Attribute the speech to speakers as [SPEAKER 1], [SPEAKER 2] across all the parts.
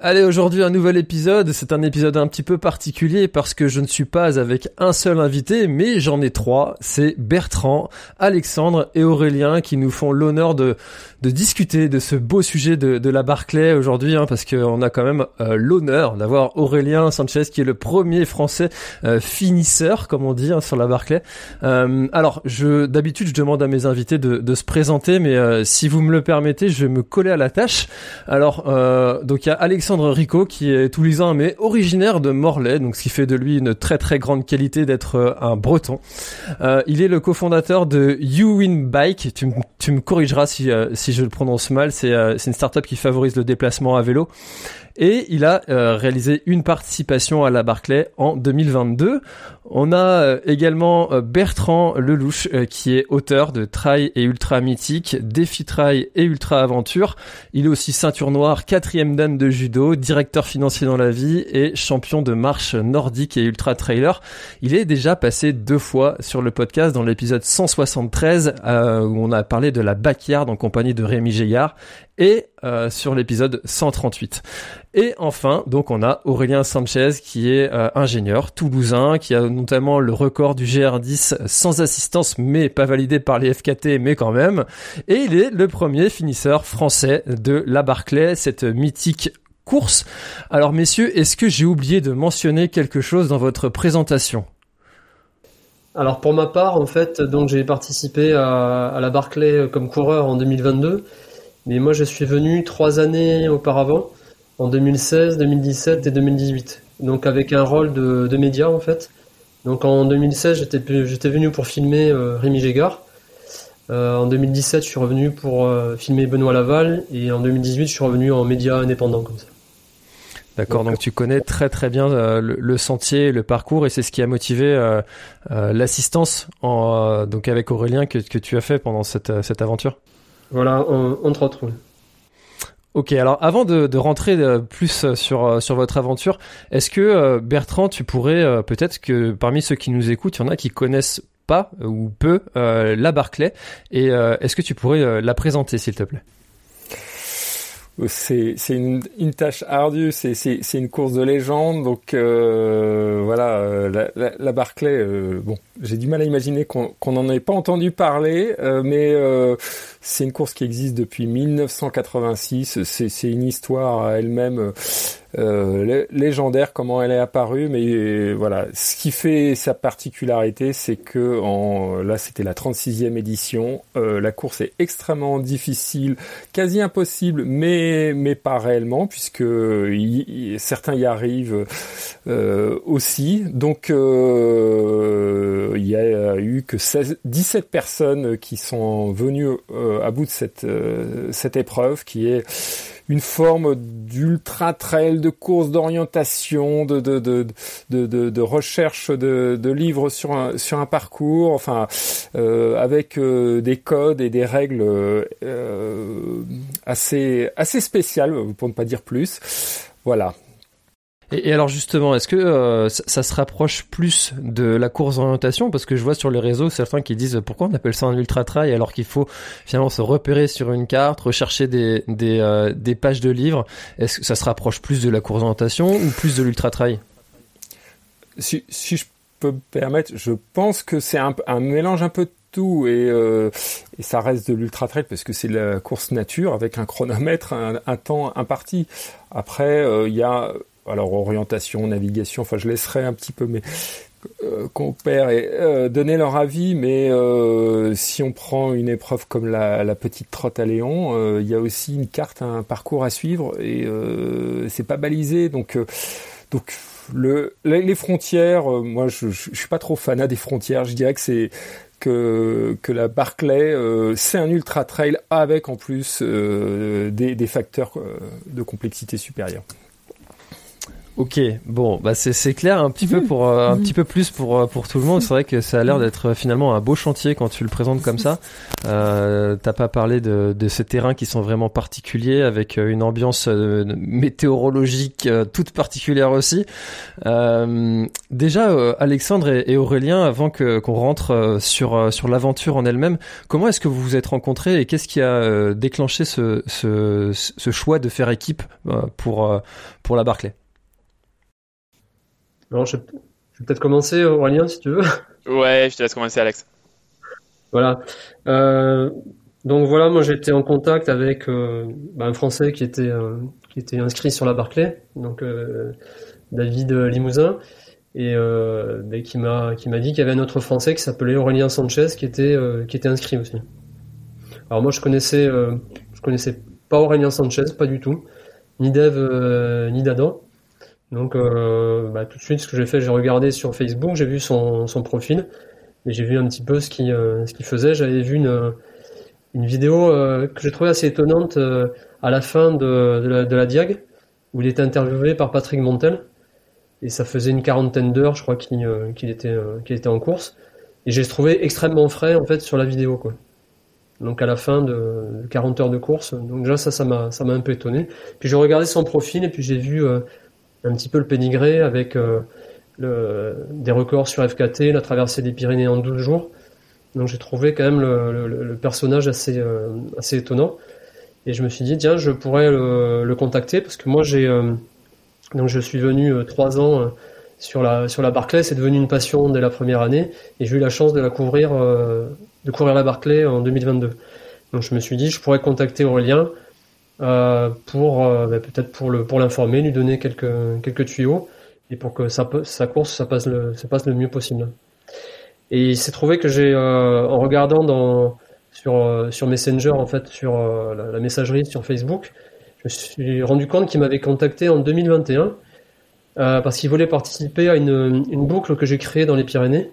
[SPEAKER 1] Allez, aujourd'hui un nouvel épisode. C'est un épisode un petit peu particulier parce que je ne suis pas avec un seul invité, mais j'en ai trois. C'est Bertrand, Alexandre et Aurélien qui nous font l'honneur de, de discuter de ce beau sujet de, de la Barclay aujourd'hui, hein, parce qu'on a quand même euh, l'honneur d'avoir Aurélien Sanchez qui est le premier français euh, finisseur, comme on dit, hein, sur la Barclay. Euh, alors, je d'habitude je demande à mes invités de, de se présenter, mais si vous me le permettez, je vais me coller à la tâche. Alors, donc il y a Alexandre Alexandre Rico qui est toulousain mais originaire de Morlaix, donc ce qui fait de lui une très très grande qualité d'être euh, un breton. Euh, il est le cofondateur de YouWin Bike, tu, me corrigeras si, euh, si je le prononce mal, c'est une startup qui favorise le déplacement à vélo. Et il a euh, réalisé une participation à la Barclay en 2022. On a euh, également euh, Bertrand Lelouch qui est auteur de Trail et Ultra Mythique, Défi Trail et Ultra Aventure. Il est aussi ceinture noire, quatrième dan de judo, directeur financier dans la vie et champion de marche nordique et ultra trailer. Il est déjà passé deux fois sur le podcast dans l'épisode 173 où on a parlé de la backyard en compagnie de Rémi Gégard et euh, sur l'épisode 138. Et enfin, donc on a Aurélien Sanchez qui est euh, ingénieur toulousain, qui a notamment le record du GR10 sans assistance, mais pas validé par les FKT, mais quand même. Et il est le premier finisseur français de la Barclay, cette mythique course. Alors messieurs, est-ce que j'ai oublié de mentionner quelque chose dans votre présentation?
[SPEAKER 2] Alors pour ma part, en fait, donc j'ai participé à, à la Barclay comme coureur en 2022 mais moi, je suis venu trois années auparavant, en 2016, 2017 et 2018. Donc avec un rôle de, de média en fait. Donc en 2016, j'étais, j'étais venu pour filmer euh, Rémi Gégard. Euh, en 2017, je suis revenu pour euh, filmer Benoît Laval. Et en 2018, je suis revenu en média indépendant comme ça.
[SPEAKER 1] D'accord, donc, tu connais très très bien le, sentier, le parcours, et c'est ce qui a motivé l'assistance donc avec Aurélien que, que, tu as fait pendant cette, cette aventure?
[SPEAKER 2] Voilà, entre autres.
[SPEAKER 1] Ok, alors avant de, rentrer euh, plus euh, sur, euh, sur votre aventure, est-ce que Bertrand, tu pourrais peut-être que parmi ceux qui nous écoutent, il y en a qui connaissent pas ou peu la Barclay, et est-ce que tu pourrais la présenter s'il te plaît?
[SPEAKER 3] C'est une, une tâche ardue, c'est une course de légende, donc voilà, la, la, la Barclay, bon, j'ai du mal à imaginer qu'on n'en ait pas entendu parler, mais c'est une course qui existe depuis 1986. C'est une histoire elle-même euh, légendaire comment elle est apparue, mais euh, voilà. Ce qui fait sa particularité, c'est que en, là, c'était la 36e édition. Euh, la course est extrêmement difficile, quasi impossible, mais mais pas réellement, puisque certains y arrivent euh, aussi. Donc, il y a eu que 16, 17 personnes qui sont venues à bout de cette cette épreuve, qui est une forme d'ultra trail, de course d'orientation, de de, de, de, recherche de, livres sur un, sur un parcours, enfin euh, avec euh, des codes et des règles euh, assez assez spéciales pour ne pas dire plus. Voilà,
[SPEAKER 1] et, alors justement, est-ce que euh, ça, se rapproche plus de la course d'orientation? Parce que je vois sur les réseaux certains qui disent pourquoi on appelle ça un ultra trail alors qu'il faut finalement se repérer sur une carte, rechercher des, des, euh, des pages de livres? Est-ce que ça se rapproche plus de la course d'orientation ou plus de l'ultra trail?
[SPEAKER 3] Si, si je peux me permettre, je pense que c'est un, un mélange un peu de tout et, euh, et ça reste de l'ultra trail parce que c'est la course nature avec un chronomètre, un, un temps imparti. Après, il y a alors orientation, navigation, enfin je laisserai un petit peu mes compères et donner leur avis, mais si on prend une épreuve comme la, petite trotte à Léon, il y a aussi une carte, un parcours à suivre et c'est pas balisé, donc donc le, les frontières, moi je, suis pas trop fanat des frontières. Je dirais que c'est que, que la Barclay, euh, c'est un ultra trail avec en plus euh, des, des, facteurs euh, de complexité supérieure.
[SPEAKER 1] Ok, bon, bah c'est clair un petit peu pour euh, un petit peu plus pour euh, pour tout le monde. C'est vrai que ça a l'air d'être euh, finalement un beau chantier quand tu le présentes comme ça. Euh, T'as pas parlé de de ces terrains qui sont vraiment particuliers avec une ambiance météorologique toute particulière aussi. Déjà, Alexandre et, Aurélien, avant que qu'on rentre sur sur l'aventure en elle-même, comment est-ce que vous vous êtes rencontrés et qu'est-ce qui a déclenché ce, ce ce choix de faire équipe pour pour la Barclay?
[SPEAKER 2] Alors, je, vais peut-être commencer, Aurélien, si tu veux.
[SPEAKER 4] Ouais, je te laisse commencer, Alex.
[SPEAKER 2] Voilà. Euh, donc voilà, moi j'étais en contact avec euh, bah, un Français qui était euh, qui était inscrit sur la Barclay, donc euh, David Limousin, et bah, qui m'a qui m'a dit qu'il y avait un autre Français qui s'appelait Aurélien Sanchez qui était qui était inscrit aussi. Alors moi je connaissais je connaissais pas Aurélien Sanchez, pas du tout, ni Dave ni d'Adam. Donc euh, bah, tout de suite, ce que j'ai fait, j'ai regardé sur Facebook, j'ai vu son, son profil et j'ai vu un petit peu ce qu'il euh, qu'il faisait. J'avais vu une, une vidéo euh, que j'ai trouvée assez étonnante euh, à la fin de, de, la, de la Diag où il était interviewé par Patrick Montel et ça faisait une quarantaine d'heures, je crois qu'il qu'il était qu'il était en course et j'ai trouvé extrêmement frais en fait sur la vidéo quoi. Donc à la fin de 40 heures de course, donc déjà ça ça m'a un peu étonné. Puis j'ai regardé son profil et puis j'ai vu un petit peu le pénigré avec euh, des records sur FKT, la traversée des Pyrénées en 12 jours. Donc j'ai trouvé quand même le, personnage assez, euh, assez étonnant. Et je me suis dit, tiens, je pourrais le, contacter parce que moi j'ai. Euh, je suis venu trois ans sur la, sur la Barclay, c'est devenu une passion dès la première année et j'ai eu la chance de la couvrir, de courir la Barclay en 2022. Donc je me suis dit, je pourrais contacter Aurélien euh, pour euh, bah, peut-être pour le pour l'informer, lui donner quelques quelques tuyaux et pour que sa, sa course ça passe le ça passe le mieux possible. Et il s'est trouvé que j'ai euh, en regardant dans sur sur Messenger en fait sur la, messagerie sur Facebook, je me suis rendu compte qu'il m'avait contacté en 2021 parce qu'il voulait participer à une, une boucle que j'ai créée dans les Pyrénées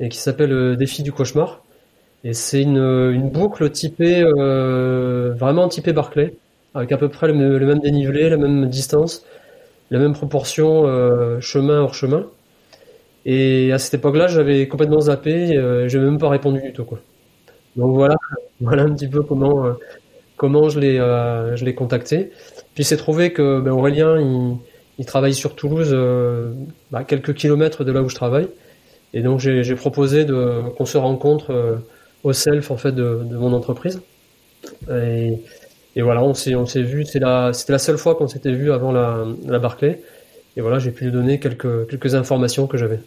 [SPEAKER 2] et qui s'appelle Défi du cauchemar. Et c'est une, une boucle typée vraiment typée Barclay avec à peu près le, même dénivelé, la même distance, la même proportion euh, chemin hors chemin. Et à cette époque-là, j'avais complètement zappé, euh, je n'avais même pas répondu du tout. Quoi. Donc voilà, voilà un petit peu comment, euh, comment je l'ai je l'ai contacté. Puis c'est trouvé que ben, Aurélien, il, il, travaille sur Toulouse, bah, quelques kilomètres de là où je travaille. Et donc j'ai proposé qu'on se rencontre au self en fait de, de mon entreprise. Et, et voilà, on s'est, vu, c'était la seule fois qu'on s'était vu avant la, la Barclay. Et voilà, j'ai pu lui donner quelques, informations que j'avais.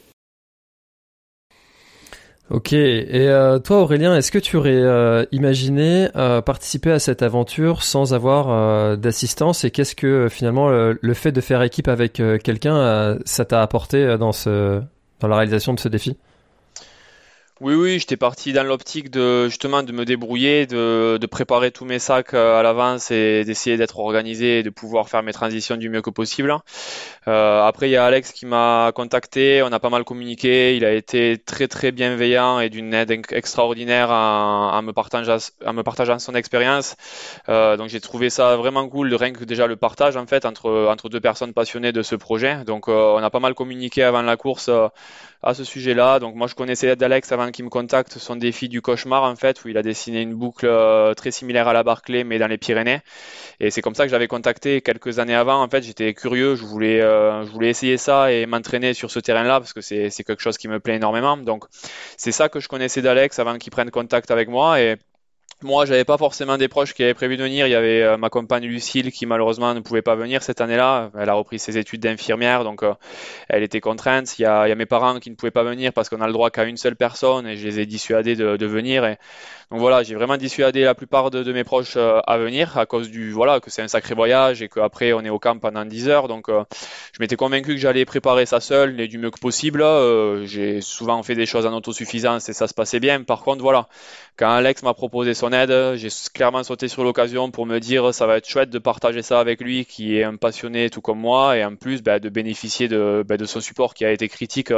[SPEAKER 1] Ok, et euh, toi Aurélien, est-ce que tu aurais euh, imaginé euh, participer à cette aventure sans avoir d'assistance? Et qu'est-ce que finalement le, fait de faire équipe avec quelqu'un, ça t'a apporté dans la réalisation de ce défi?
[SPEAKER 4] Oui, oui, j'étais parti dans l'optique de justement de me débrouiller, de, préparer tous mes sacs euh, à l'avance et d'essayer d'être organisé et de pouvoir faire mes transitions du mieux que possible. Euh, après, il y a Alex qui m'a contacté, on a pas mal communiqué, il a été très très bienveillant et d'une aide extraordinaire en, me, me partageant son expérience. Euh, donc j'ai trouvé ça vraiment cool, rien que déjà le partage en fait entre, entre deux personnes passionnées de ce projet. Donc on a pas mal communiqué avant la course à ce sujet-là. Donc moi je connaissais d'Alex avant qu'il me contacte son défi du cauchemar en fait, où il a dessiné une boucle euh, très similaire à la Barclay mais dans les Pyrénées. Et c'est comme ça que j'avais contacté quelques années avant. En fait, j'étais curieux, je voulais, euh, je voulais essayer ça et m'entraîner sur ce terrain-là parce que c'est, quelque chose qui me plaît énormément. Donc c'est ça que je connaissais d'Alex avant qu'il prenne contact avec moi et moi, j'avais pas forcément des proches qui avaient prévu de venir. Il y avait euh, ma compagne Lucille qui malheureusement ne pouvait pas venir cette année-là. Elle a repris ses études d'infirmière, donc euh, elle était contrainte. Il y, a, il y, a, mes parents qui ne pouvaient pas venir parce qu'on a le droit qu'à une seule personne et je les ai dissuadés de, de venir. Et, donc voilà, j'ai vraiment dissuadé la plupart de, de, mes proches euh, à venir à cause du voilà que c'est un sacré voyage et qu'après on est au camp pendant 10 heures. Donc je m'étais convaincu que j'allais préparer ça seul et du mieux que possible. J'ai souvent fait des choses en autosuffisance et ça se passait bien. Par contre voilà, quand Alex m'a proposé son aide, j'ai clairement sauté sur l'occasion pour me dire ça va être chouette de partager ça avec lui qui est un passionné tout comme moi et en plus bah, de bénéficier de, bah, de son support qui a été critique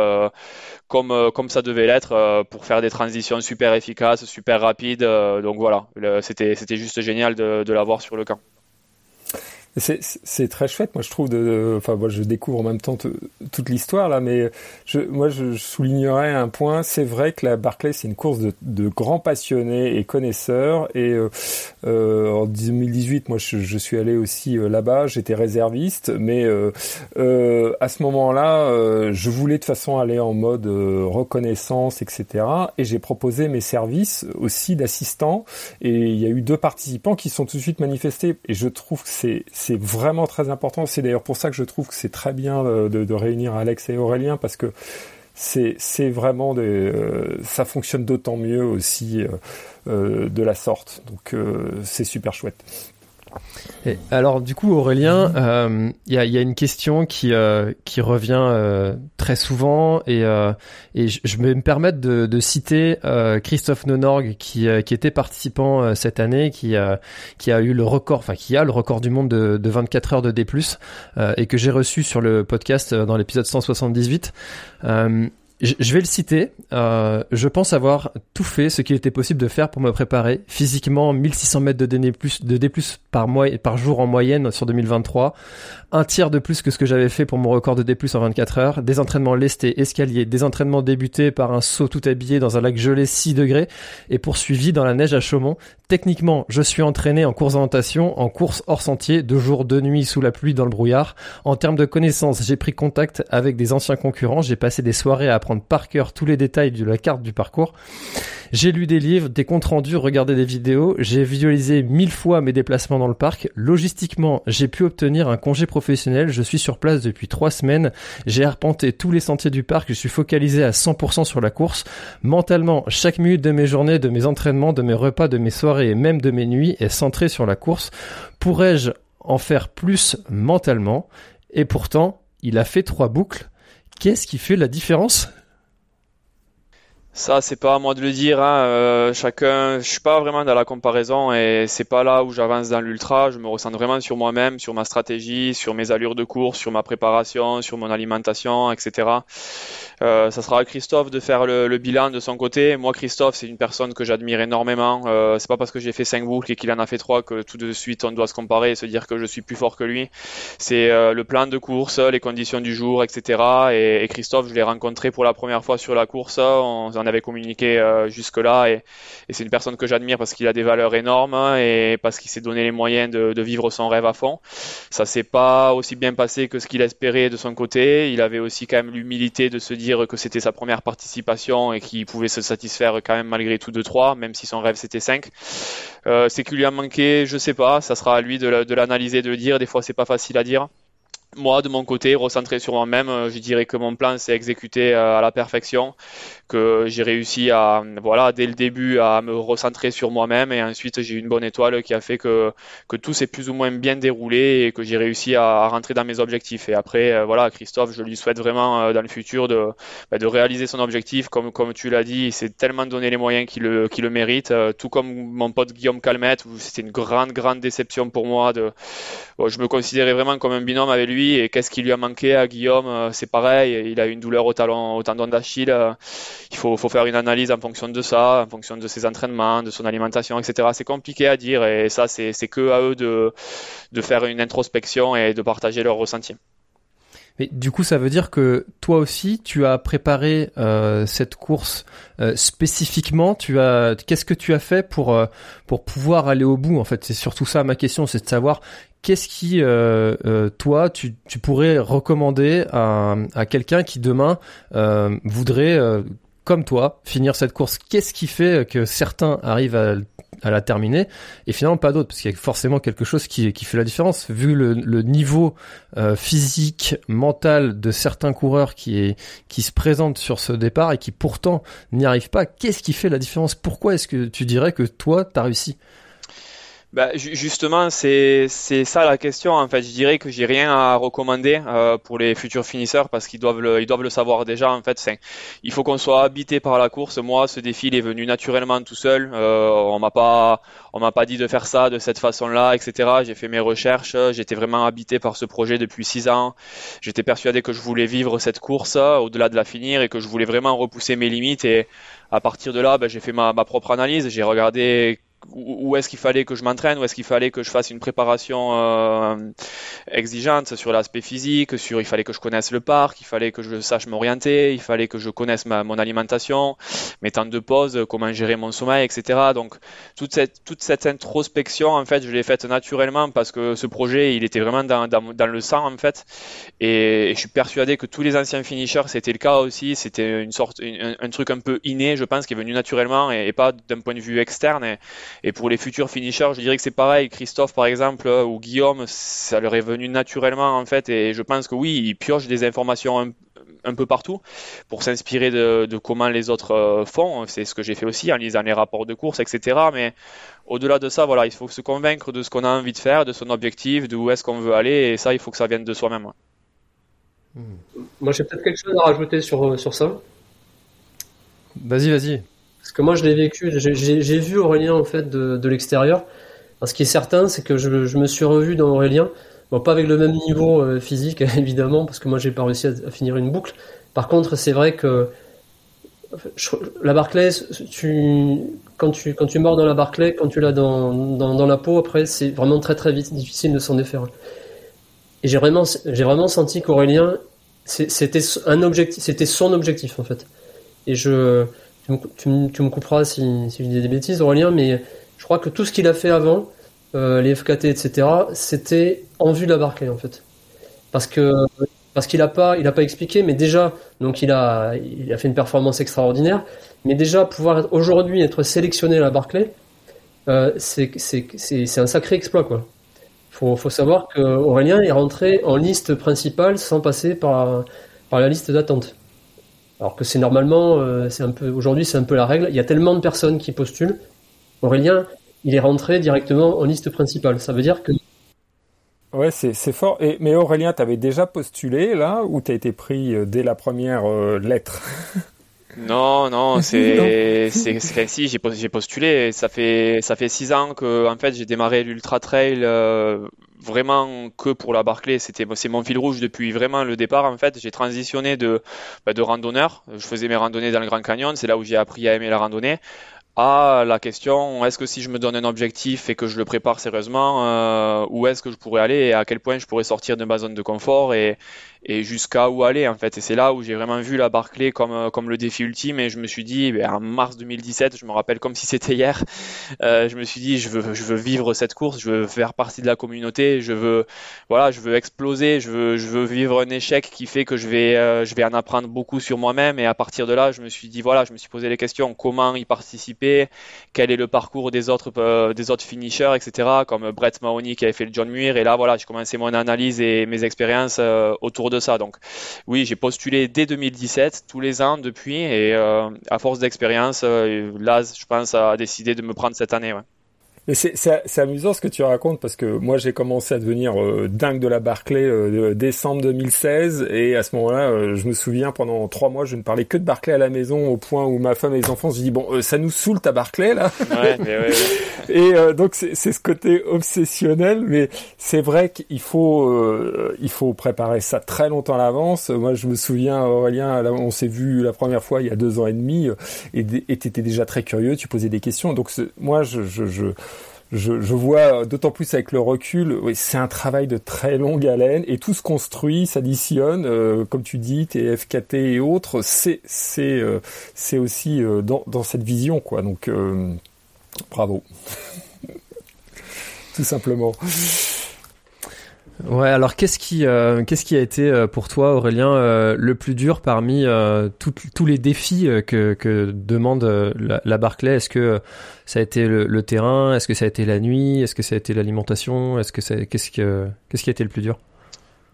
[SPEAKER 4] comme comme ça devait l'être pour faire des transitions super efficaces, super rapides euh, donc voilà, c'était juste génial de l'avoir sur le camp.
[SPEAKER 3] C'est très chouette, moi je trouve. De, enfin, moi je découvre en même temps toute l'histoire là, mais je, moi je, soulignerais un point. C'est vrai que la Barclay c'est une course de, de, grands passionnés et connaisseurs. Et euh, euh en 2018, moi je, suis allé aussi euh, là-bas. J'étais réserviste, mais euh, euh, à ce moment-là, je voulais de façon aller en mode reconnaissance, etc. Et j'ai proposé mes services aussi d'assistant. Et il y a eu deux participants qui sont tout de suite manifestés. Et je trouve que c'est c'est vraiment très important. C'est d'ailleurs pour ça que je trouve que c'est très bien de, de, réunir Alex et Aurélien parce que c'est vraiment des, euh, ça fonctionne d'autant mieux aussi euh, euh, de la sorte. Donc c'est super chouette.
[SPEAKER 1] Et alors du coup Aurélien, il euh, y, a, y, a, une question qui euh, revient euh, très souvent et je, vais me permettre de, citer Christophe Nonorg qui était participant cette année, qui qui a eu le record, enfin qui a le record du monde de, de 24 heures de D+ et que j'ai reçu sur le podcast dans l'épisode 178. Je vais le citer. Euh, je pense avoir tout fait ce qu'il était possible de faire pour me préparer. Physiquement, 1600 mètres de D+, de D+, par, mois, par jour en moyenne sur 2023 un tiers de plus que ce que j'avais fait pour mon record de D+, en 24 heures, des entraînements lestés, escaliers, des entraînements débutés par un saut tout habillé dans un lac gelé 6 degrés et poursuivi dans la neige à Chaumont. Techniquement, je suis entraîné en course d'orientation, en course hors sentier, de jour, de nuit, sous la pluie, dans le brouillard. En termes de connaissances, j'ai pris contact avec des anciens concurrents, j'ai passé des soirées à apprendre par cœur tous les détails de la carte du parcours. J'ai lu des livres, des comptes rendus, regardé des vidéos, j'ai visualisé mille fois mes déplacements dans le parc. Logistiquement, j'ai pu obtenir un congé professionnel. Je suis sur place depuis trois semaines. J'ai arpenté tous les sentiers du parc. Je suis focalisé à 100% sur la course. Mentalement, chaque minute de mes journées, de mes entraînements, de mes repas, de mes soirées et même de mes nuits est centrée sur la course. Pourrais-je en faire plus mentalement? Et pourtant, il a fait trois boucles. Qu'est-ce qui fait la différence?
[SPEAKER 4] Ça, c'est pas à moi de le dire. Hein. Euh, chacun, je suis pas vraiment dans la comparaison et c'est pas là où j'avance dans l'ultra. Je me ressens vraiment sur moi-même, sur ma stratégie, sur mes allures de course, sur ma préparation, sur mon alimentation, etc. Euh, ça sera à Christophe de faire le, bilan de son côté. Moi, Christophe, c'est une personne que j'admire énormément. Euh, c'est pas parce que j'ai fait 5 boucles et qu'il en a fait 3 que tout de suite on doit se comparer et se dire que je suis plus fort que lui. C'est euh, le plan de course, les conditions du jour, etc. Et, et Christophe, je l'ai rencontré pour la première fois sur la course. En avait communiqué euh, jusque-là et, c'est une personne que j'admire parce qu'il a des valeurs énormes et parce qu'il s'est donné les moyens de, vivre son rêve à fond. Ça s'est pas aussi bien passé que ce qu'il espérait de son côté. Il avait aussi quand même l'humilité de se dire que c'était sa première participation et qu'il pouvait se satisfaire quand même malgré tout de 3, même si son rêve c'était 5. Euh, c'est qu'il lui a manqué, je sais pas, ça sera à lui de l'analyser, de le dire. Des fois, c'est pas facile à dire. Moi, de mon côté, recentré sur moi-même, euh, je dirais que mon plan s'est exécuté euh, à la perfection, que j'ai réussi à, voilà, dès le début, à me recentrer sur moi-même, et ensuite j'ai eu une bonne étoile qui a fait que, que tout s'est plus ou moins bien déroulé et que j'ai réussi à, rentrer dans mes objectifs. Et après, euh, voilà, Christophe, je lui souhaite vraiment dans le futur de, bah, de réaliser son objectif, comme, comme tu l'as dit, il s'est tellement donné les moyens qu'il le, le mérite, tout comme mon pote Guillaume Calmette, c'était une grande, grande déception pour moi de, je me considérais vraiment comme un binôme avec lui et qu'est-ce qui lui a manqué à Guillaume euh, C'est pareil, il a une douleur au tendon d'Achille. Euh, il faut, faire une analyse en fonction de ça, en fonction de ses entraînements, de son alimentation, etc. C'est compliqué à dire et ça, c'est que à eux de, faire une introspection et de partager leurs ressentis.
[SPEAKER 1] Mais du coup, ça veut dire que toi aussi, tu as préparé euh, cette course spécifiquement. Tu as, qu'est-ce que tu as fait pour pour pouvoir aller au bout En fait, c'est surtout ça ma question, c'est de savoir qu'est-ce qui, euh, euh, toi, tu, pourrais recommander à, à quelqu'un qui demain euh, voudrait comme toi, finir cette course? Qu'est-ce qui fait que certains arrivent à, à la terminer et finalement pas d'autres? Parce qu'il y a forcément quelque chose qui, qui fait la différence. Vu le, le niveau euh, physique, mental de certains coureurs qui, est, qui se présentent sur ce départ et qui pourtant n'y arrivent pas, qu'est-ce qui fait la différence? Pourquoi est-ce que tu dirais que toi, t'as réussi?
[SPEAKER 4] Bah, justement, c'est ça la question. En fait, je dirais que j'ai rien à recommander euh, pour les futurs finisseurs parce qu'ils doivent le, ils doivent le savoir déjà. En fait, il faut qu'on soit habité par la course. Moi, ce défi il est venu naturellement tout seul. Euh, on m'a pas on m'a pas dit de faire ça de cette façon-là, etc. J'ai fait mes recherches. J'étais vraiment habité par ce projet depuis six ans. J'étais persuadé que je voulais vivre cette course au-delà de la finir et que je voulais vraiment repousser mes limites. Et à partir de là, ben, j'ai fait ma propre analyse. J'ai regardé où est-ce qu'il fallait que je m'entraîne, où est-ce qu'il fallait que je fasse une préparation euh, exigeante sur l'aspect physique, sur il fallait que je connaisse le parc, il fallait que je sache m'orienter, il fallait que je connaisse ma, mon alimentation, mes temps de pause, comment gérer mon sommeil, etc. Donc toute cette toute cette introspection en fait, je l'ai faite naturellement parce que ce projet il était vraiment dans, dans, dans le sang en fait, et, je suis persuadé que tous les anciens finishers c'était le cas aussi, c'était une sorte un, truc un peu inné, je pense, qui est venu naturellement et, et pas d'un point de vue externe. Et, et pour les futurs finishers, je dirais que c'est pareil. Christophe, par exemple, euh, ou Guillaume, ça leur est venu naturellement, en fait. Et je pense que oui, ils piochent des informations un, peu partout pour s'inspirer de, comment les autres euh, font. C'est ce que j'ai fait aussi en lisant les rapports de course, etc. Mais au-delà de ça, voilà, il faut se convaincre de ce qu'on a envie de faire, de son objectif, de où est-ce qu'on veut aller. Et ça, il faut que ça vienne de soi-même.
[SPEAKER 2] Moi, j'ai peut-être quelque chose à rajouter sur, euh, sur ça.
[SPEAKER 1] Vas-y, vas-y.
[SPEAKER 2] Parce que moi, je l'ai vécu, j'ai vu Aurélien en fait de, l'extérieur. Ce qui est certain, c'est que je, me suis revu dans Aurélien. Bon, pas avec le même niveau euh, physique, évidemment, parce que moi, j'ai pas réussi à, finir une boucle. Par contre, c'est vrai que la Barclay, quand tu mords dans la Barclay, quand tu l'as dans, dans, la peau, après, c'est vraiment très très vite, difficile de s'en défaire. Et j'ai vraiment vraiment senti qu'Aurélien, c'était un objectif, c'était son objectif en fait. Et je tu me, couperas si, je dis des bêtises, Aurélien, mais je crois que tout ce qu'il a fait avant, euh, les FKT, etc., c'était en vue de la Barclay, en fait. Parce que parce qu'il n'a pas, il pas expliqué, mais déjà, donc il a, il a fait une performance extraordinaire, mais déjà pouvoir aujourd'hui être sélectionné à la Barclay, euh, c'est un sacré exploit, quoi. Faut, faut savoir que Aurélien est rentré en liste principale sans passer par, par la liste d'attente. Alors que c'est normalement, euh, c'est un peu, aujourd'hui c'est un peu la règle. Il y a tellement de personnes qui postulent. Aurélien, il est rentré directement en liste principale. Ça veut dire que.
[SPEAKER 3] Ouais, c'est, fort. Et, mais Aurélien, tu avais déjà postulé là ou tu as été pris euh, dès la première euh, lettre?
[SPEAKER 4] Non, non, c'est c'est si j'ai postulé. Ça fait ça fait six ans que en fait j'ai démarré l'ultra trail vraiment que pour la Barclay. C'était c'est mon fil rouge depuis vraiment le départ. En fait, j'ai transitionné de bah, de randonneur. Je faisais mes randonnées dans le Grand Canyon. C'est là où j'ai appris à aimer la randonnée. À la question, est-ce que si je me donne un objectif et que je le prépare sérieusement, euh, où est-ce que je pourrais aller et à quel point je pourrais sortir de ma zone de confort et, et jusqu'à où aller en fait. Et c'est là où j'ai vraiment vu la Barclay comme, euh, comme le défi ultime et je me suis dit, ben, en mars 2017, je me rappelle comme si c'était hier, euh, je me suis dit, je veux, je veux vivre cette course, je veux faire partie de la communauté, je veux, voilà, je veux exploser, je veux, je veux vivre un échec qui fait que je vais, euh, je vais en apprendre beaucoup sur moi-même et à partir de là, je me suis dit, voilà, je me suis posé les questions, comment y participer, quel est le parcours des autres, euh, des autres finishers, etc., comme Brett Mahoney qui avait fait le John Muir et là, voilà, j'ai commencé mon analyse et mes expériences autour ça. Donc oui, j'ai postulé dès 2017, tous les ans depuis, et euh, à force d'expérience, euh, là, je pense à décider de me prendre cette année.
[SPEAKER 3] C'est amusant ce que tu racontes parce que moi j'ai commencé à devenir euh, dingue de la Barclay euh, décembre 2016 et à ce moment-là euh, je me souviens pendant trois mois je ne parlais que de Barclay à la maison au point où ma femme et les enfants se dit bon ça nous saoule ta Barclay là.
[SPEAKER 4] Ouais, mais ouais,
[SPEAKER 3] et donc c'est ce côté obsessionnel mais c'est vrai qu'il faut il faut préparer ça très longtemps à l'avance. Moi je me souviens Aurélien on s'est vu la première fois il y a deux ans et demi et t'étais déjà très curieux tu posais des questions. Donc moi je, je, je je, vois d'autant plus avec le recul, oui, c'est un travail de très longue haleine et tout se construit, s'additionne, euh, comme tu dis, tes FKT et autres, c'est c'est euh, c'est aussi euh, dans, dans cette vision quoi. Donc bravo, tout simplement.
[SPEAKER 1] Ouais, alors qu'est-ce qui, euh, qu'est-ce qui a été euh, pour toi, Aurélien, euh, le plus dur parmi tous les défis que, que demande la, la, Barclay Est-ce que ça a été le, terrain? Est-ce que ça a été la nuit? Est-ce que ça a été l'alimentation? Est-ce que qu'est-ce que, qu'est-ce qui a été le plus dur?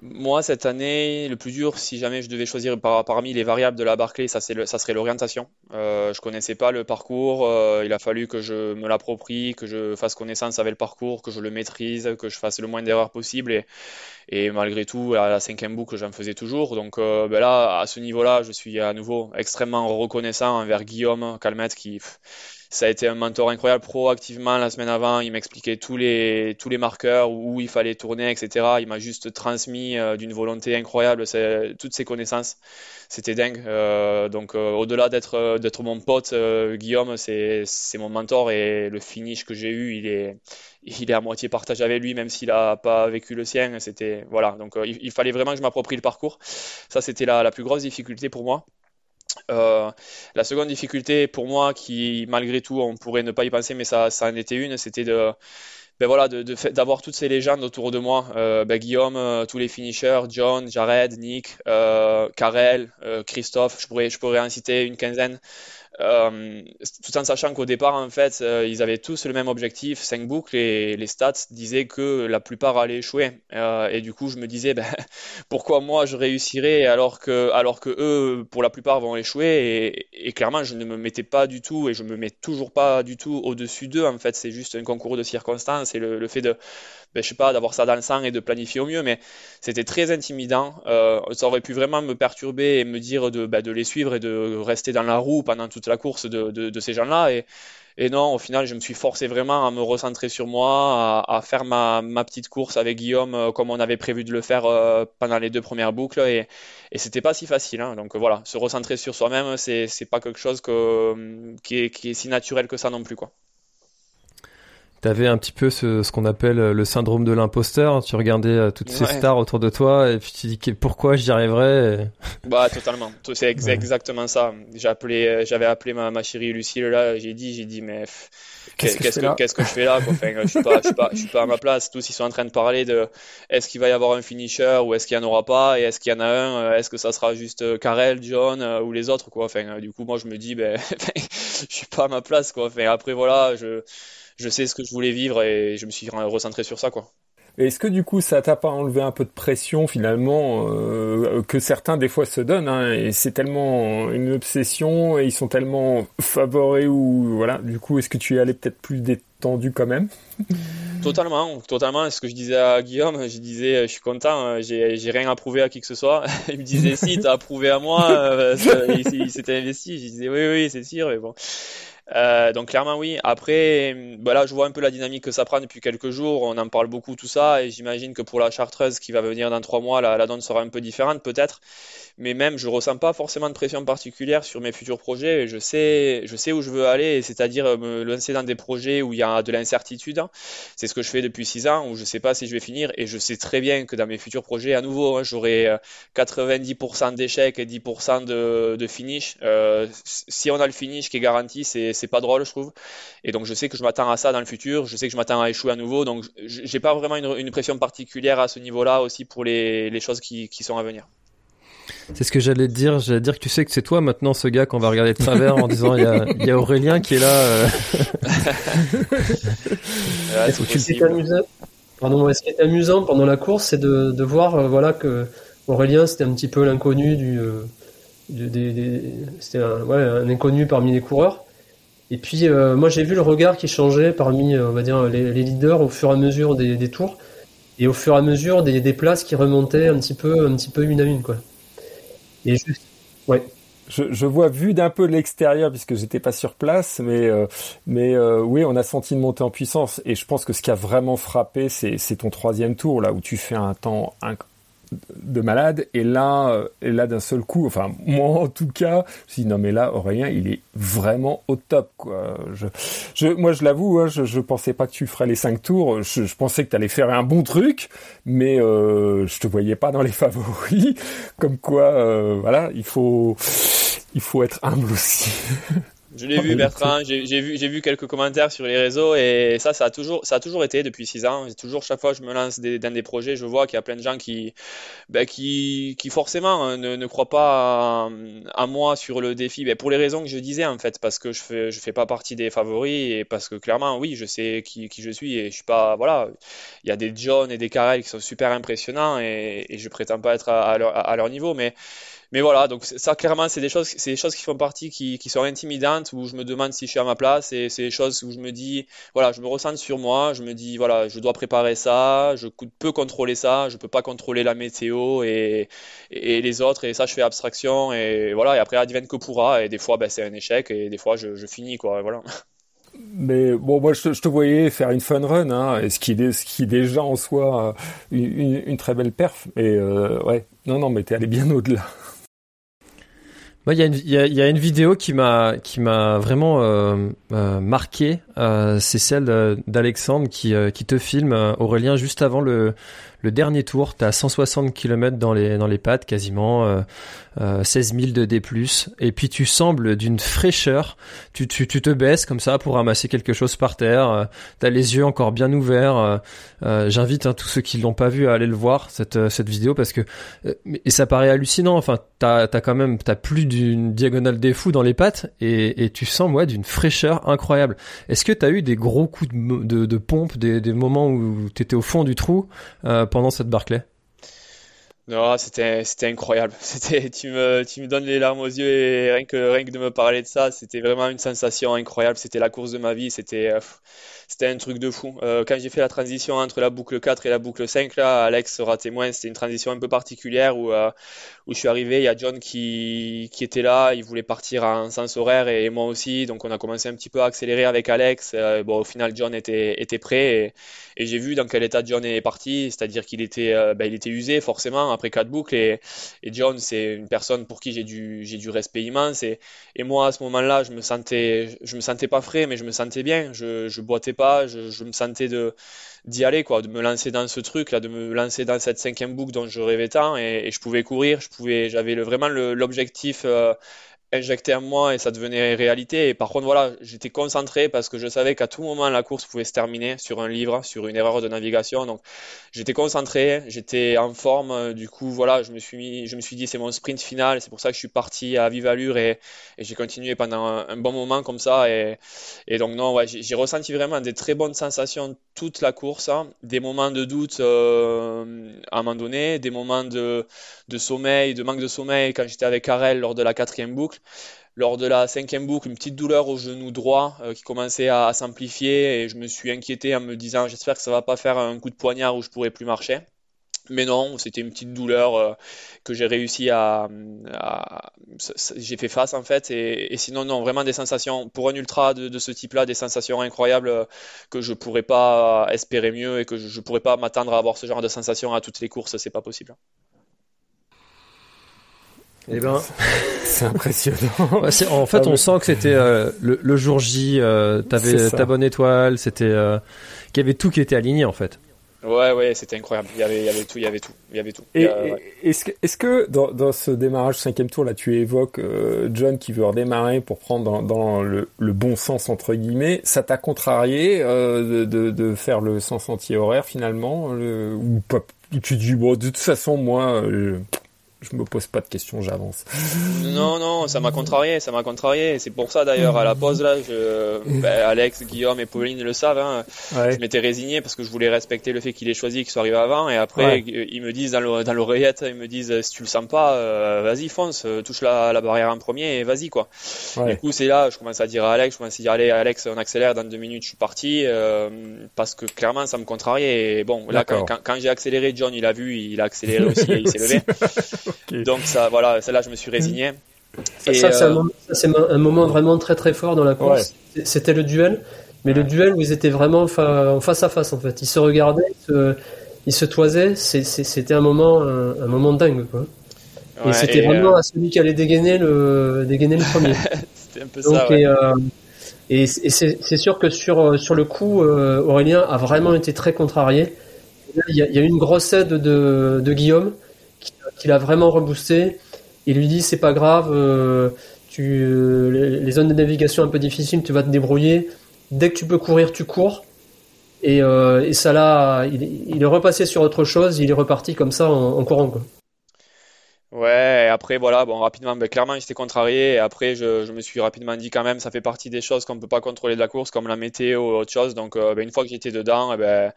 [SPEAKER 4] Moi, cette année, le plus dur, si jamais je devais choisir parmi les variables de la Barclay, ça, serait l'orientation. Euh, je connaissais pas le parcours. Euh, il a fallu que je me l'approprie, que je fasse connaissance avec le parcours, que je le maîtrise, que je fasse le moins d'erreurs possible. Et, et, malgré tout, à la cinquième boucle, j'en faisais toujours. Donc euh, ben là, à ce niveau-là, je suis à nouveau extrêmement reconnaissant envers Guillaume Calmette qui ça a été un mentor incroyable proactivement la semaine avant. Il m'expliquait tous les, tous les marqueurs, où il fallait tourner, etc. Il m'a juste transmis euh, d'une volonté incroyable toutes ses connaissances. C'était dingue. Euh, donc, euh, au-delà d'être, d'être mon pote, Guillaume, c'est, c'est mon mentor et le finish que j'ai eu, il est, il est à moitié partagé avec lui, même s'il n'a pas vécu le sien. C'était, voilà. Donc, il, fallait vraiment que je m'approprie le parcours. Ça, c'était la, la plus grosse difficulté pour moi. Euh, la seconde difficulté pour moi, qui malgré tout on pourrait ne pas y penser, mais ça, en était une, c'était de ben voilà, d'avoir toutes ces légendes autour de moi. Euh, ben Guillaume, euh, tous les finishers, John, Jared, Nick, Karel, Christophe, je pourrais, je pourrais en citer une quinzaine. Euh, tout en sachant qu'au départ, en fait, euh, ils avaient tous le même objectif, 5 boucles, et les stats disaient que la plupart allaient échouer. Euh, et du coup, je me disais, ben, pourquoi moi je réussirais alors que, alors que eux, pour la plupart, vont échouer? Et, clairement, je ne me mettais pas du tout, et je me mets toujours pas du tout au-dessus d'eux. En fait, c'est juste un concours de circonstances et le, fait de, ben, je sais pas, d'avoir ça dans le sang et de planifier au mieux, mais c'était très intimidant. Ça aurait pu vraiment me perturber et me dire de, ben, de les suivre et de rester dans la roue pendant toute la course de, ces gens-là. Et, non, au final, je me suis forcé vraiment à me recentrer sur moi, à, faire ma, petite course avec Guillaume euh, comme on avait prévu de le faire euh, pendant les deux premières boucles. Et, c'était pas si facile. Hein. Donc voilà, se recentrer sur soi-même, c'est, pas quelque chose qui, est, qui est si naturel que ça non plus. quoi.
[SPEAKER 1] T'avais un petit peu ce, ce qu'on appelle euh, le syndrome de l'imposteur. Tu regardais euh, toutes ces stars autour de toi et puis tu dis pourquoi j'y arriverais.
[SPEAKER 4] Bah totalement. C'est exactement ça. Euh, j'avais appelé ma, ma chérie Lucille là. J'ai dit, j'ai dit mais qu'est-ce que, je fais là enfin, je suis pas, je suis pas, je suis pas à ma place. Tous ils sont en train de parler de est-ce qu'il va y avoir un finisher ou est-ce qu'il y en aura pas et est-ce qu'il y en a un, est-ce que ça sera juste Karel, John ou les autres quoi. Enfin, du coup moi je me dis ben je suis pas à ma place quoi. Enfin, après voilà je je sais ce que je voulais vivre et je me suis recentré sur ça, quoi.
[SPEAKER 3] Est-ce que du coup ça t'a pas enlevé un peu de pression finalement euh, que certains des fois se donnent hein, et c'est tellement une obsession et ils sont tellement favoris ou voilà du coup est-ce que tu es allé peut-être plus détendu quand même?
[SPEAKER 4] Totalement, totalement. Ce que je disais à Guillaume, je disais je suis content, hein, j'ai rien à prouver à qui que ce soit. il me disait si t'as approuvé à moi, euh, il, s'était investi. Je disais oui oui c'est sûr mais bon. Euh, donc clairement oui. Après, voilà, je vois un peu la dynamique que ça prend depuis quelques jours. On en parle beaucoup tout ça, et j'imagine que pour la chartreuse qui va venir dans trois mois, la, donne sera un peu différente peut-être mais même je ressens pas forcément de pression particulière sur mes futurs projets. Je sais, je sais où je veux aller, c'est-à-dire euh, me lancer dans des projets où il y a de l'incertitude. C'est ce que je fais depuis six ans, où je sais pas si je vais finir, et je sais très bien que dans mes futurs projets, à nouveau, hein, j'aurai 90% euh, d'échecs et 10% de, finish. Si on a le finish qui est garanti, c'est c'est pas drôle, je trouve. Et donc je sais que je m'attends à ça dans le futur. Je sais que je m'attends à échouer à nouveau, donc j'ai pas vraiment une, une, pression particulière à ce niveau-là aussi pour les, les choses qui, qui sont à venir.
[SPEAKER 1] C'est ce que j'allais te dire. J'allais dire que tu sais que c'est toi maintenant ce gars qu'on va regarder de travers en disant il y a, y a, Aurélien qui est là. Euh...
[SPEAKER 2] ce qui est amusant, pardon, ce qui est amusant pendant la course, c'est de, de voir euh, voilà que Aurélien c'était un petit peu l'inconnu du, euh, du des, des, c'était un, ouais, un inconnu parmi les coureurs. Et puis euh, moi j'ai vu le regard qui changeait parmi on va dire les, leaders au fur et à mesure des, tours et au fur et à mesure des, places qui remontaient un petit peu un petit peu une à une quoi. Et juste, ouais.
[SPEAKER 3] Je, je, vois vu d'un peu de l'extérieur puisque j'étais pas sur place, mais euh, mais euh, oui, on a senti une montée en puissance et je pense que ce qui a vraiment frappé, c'est ton troisième tour là où tu fais un temps de malade et là et là d'un seul coup enfin moi en tout cas dis non mais là Aurélien il est vraiment au top quoi. Je, je moi je l'avoue hein, je, je pensais pas que tu ferais les cinq tours. Je, je pensais que tu allais faire un bon truc mais euh, je te voyais pas dans les favoris. Comme quoi euh, voilà il faut il faut être humble aussi
[SPEAKER 4] Je l'ai vu, Bertrand. J'ai vu, vu quelques commentaires sur les réseaux et ça, ça a toujours, ça a toujours été depuis six ans. Toujours, chaque fois que je me lance dans des projets, je vois qu'il y a plein de gens qui, ben, qui, qui forcément hein, ne, ne croient pas à, moi sur le défi. Ben, pour les raisons que je disais en fait, parce que je fais, je fais pas partie des favoris et parce que clairement, oui, je sais qui, qui je suis et je suis pas, voilà. Il y a des John et des Karel qui sont super impressionnants et, et je prétends pas être à, leur, à leur niveau, mais mais voilà, donc ça clairement c'est des choses, c'est des choses qui font partie, qui, sont intimidantes, où je me demande si je suis à ma place, et c'est des choses où je me dis, voilà, je me ressens sur moi, je me dis, voilà, je dois préparer ça, je peux contrôler ça, je peux pas contrôler la météo et, et les autres, et ça je fais abstraction, et voilà, et après advienne que pourra, et des fois ben, c'est un échec, et des fois je, finis, quoi, voilà.
[SPEAKER 3] Mais bon, moi, je, te voyais faire une fun run, hein, ce qui, ce qui déjà en soi une, une, une très belle perf. Mais euh, ouais, non, non, mais t'es allé bien au-delà.
[SPEAKER 1] Il y, a une, y, y a une vidéo qui m'a qui m'a vraiment euh, euh, marqué. Euh, c'est celle d'Alexandre qui euh, qui te filme Aurélien juste avant le le dernier tour. T'as 160 km dans les dans les pattes quasiment. Euh, 16 000 de D+, et puis tu sembles d'une fraîcheur, tu, tu, tu, te baisses comme ça pour ramasser quelque chose par terre, euh, t'as les yeux encore bien ouverts, euh, euh j'invite hein, tous ceux qui l'ont pas vu à aller le voir, cette, euh, cette vidéo, parce que, euh, et ça paraît hallucinant, enfin, t'as as quand même, plus d'une diagonale des fous dans les pattes, et, et tu sens, ouais, d'une fraîcheur incroyable. Est-ce que t'as eu des gros coups de, de, pompe, des, des moments où t'étais au fond du trou pendant cette Barclay
[SPEAKER 4] non, c'était incroyable. C'était tu me tu me donnes les larmes aux yeux et rien que rien que de me parler de ça, c'était vraiment une sensation incroyable. C'était la course de ma vie. C'était euh, c'était un truc de fou. Euh, quand j'ai fait la transition entre la boucle 4 et la boucle 5, là, Alex sera témoin. C'était une transition un peu particulière où euh, où je suis arrivé. Il y a John qui qui était là. Il voulait partir en sens horaire et moi aussi. Donc on a commencé un petit peu à accélérer avec Alex. Euh, bon, au final, John était était prêt et, j'ai vu dans quel état John est parti. C'est-à-dire qu'il était euh, ben, était usé forcément après quatre boucles et, John c'est une personne pour qui j'ai du du respect immense et, et moi à ce moment-là je me sentais je me sentais pas frais mais je me sentais bien je je boitais pas je, je me sentais de d'y aller quoi de me lancer dans ce truc là de me lancer dans cette cinquième boucle dont je rêvais tant et, je pouvais courir j'avais le, vraiment l'objectif euh, injecté en moi et ça devenait réalité. Et par contre, voilà, j'étais concentré parce que je savais qu'à tout moment la course pouvait se terminer sur un livre, sur une erreur de navigation. Donc, j'étais concentré, j'étais en forme. Du coup, voilà, je me suis mis, je me suis dit c'est mon sprint final. C'est pour ça que je suis parti à vive allure et, j'ai continué pendant un, bon moment comme ça. Et, donc non, j'ai ressenti vraiment des très bonnes sensations toute la course, hein. des moments de doute euh, à un moment donné, des moments de, de sommeil, de manque de sommeil quand j'étais avec Karel lors de la quatrième boucle. Lors de la cinquième boucle, une petite douleur au genou droit euh, qui commençait à, s'amplifier et je me suis inquiété en me disant j'espère que ça va pas faire un coup de poignard où je pourrais plus marcher. Mais non, c'était une petite douleur euh, que j'ai réussi à, j'ai fait face en fait. Et, sinon, non, vraiment des sensations pour un ultra de, ce type-là, des sensations incroyables euh, que je pourrais pas espérer mieux et que je, je pourrais pas m'attendre à avoir ce genre de sensations à toutes les courses. C'est pas possible.
[SPEAKER 1] Eh ben,
[SPEAKER 3] c'est impressionnant.
[SPEAKER 1] en fait, on sent que c'était euh, le, le, jour J. Euh, T'avais ta bonne étoile. C'était euh, qu'il y avait tout qui était aligné en fait.
[SPEAKER 4] Ouais, ouais, c'était incroyable. Il y avait, il y avait tout, il y avait tout, il y avait tout.
[SPEAKER 3] Et,
[SPEAKER 4] ouais.
[SPEAKER 3] est-ce que, est-ce que dans, dans, ce démarrage cinquième tour là, tu évoques euh, John qui veut redémarrer pour prendre dans, dans le, le, bon sens entre guillemets, ça t'a contrarié euh, de, de, faire le sens anti-horaire finalement, le, ou pas? Tu te dis bon, de toute façon moi. Euh, je me pose pas de questions, j'avance.
[SPEAKER 4] Non, non, ça m'a contrarié, ça m'a contrarié. C'est pour ça d'ailleurs à la pause là, je, ben, Alex, Guillaume et Pauline le savent. Hein, ouais. Je m'étais résigné parce que je voulais respecter le fait qu'il ait choisi, qu'il soit arrivé avant. Et après, ouais. ils me disent dans l'oreillette, ils me disent si tu le sens pas, euh, vas-y fonce, touche la, la, barrière en premier et vas-y quoi. Ouais. Du coup, c'est là, je commence à dire à Alex, je commence à dire allez Alex, on accélère dans deux minutes, je suis parti euh, parce que clairement ça me contrariait. Et bon, là quand, quand, quand j'ai accéléré, John il a vu, il a accéléré aussi, et il s'est levé. Okay. Donc ça, voilà, celle-là, je me suis résigné.
[SPEAKER 2] Et ça, euh... c'est un, un, moment vraiment très très fort dans la course. Ouais. C'était le duel, mais le duel où ils étaient vraiment en face à face en fait. Ils se regardaient, ils se, ils se toisaient. C'était un moment, un, un, moment dingue quoi. Ouais, et c'était vraiment euh... à celui qui allait dégainer le, dégainer le premier.
[SPEAKER 4] c'était un peu Donc, ça. Ouais.
[SPEAKER 2] Et, euh, et, et c'est sûr que sur, sur le coup, Aurélien a vraiment été très contrarié. Il y a, il y a eu une grosse aide de, de Guillaume qui l'a vraiment reboosté. Il lui dit c'est pas grave, euh, tu, les, zones de navigation un peu difficiles, tu vas te débrouiller. Dès que tu peux courir, tu cours. Et, et ça là, il, est repassé sur autre chose, il est reparti comme ça en, courant. Quoi.
[SPEAKER 4] Ouais, après, voilà, bon, rapidement, ben, clairement, j'étais contrarié. Après, je, me suis rapidement dit quand même, ça fait partie des choses qu'on ne peut pas contrôler de la course, comme la météo ou autre chose. Donc, euh, ben, une fois que j'étais dedans, eh ben,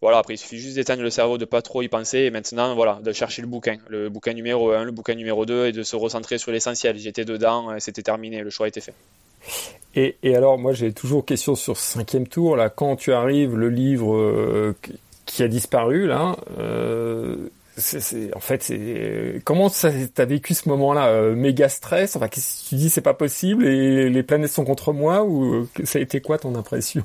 [SPEAKER 4] voilà, après, il suffit juste d'éteindre le cerveau, de pas trop y penser. Et maintenant, voilà, de chercher le bouquin. Le bouquin numéro 1, le bouquin numéro 2, et de se recentrer sur l'essentiel. J'étais dedans, c'était terminé, le choix était fait.
[SPEAKER 3] Et, alors, moi, j'ai toujours question sur ce cinquième tour. Là, quand tu arrives, le livre euh, qui a disparu, là, euh, en fait, c'est comment t'as vécu ce moment-là euh, Méga stress? Enfin, tu dis C'est pas possible et les planètes sont contre moi ou ça a été quoi ton impression?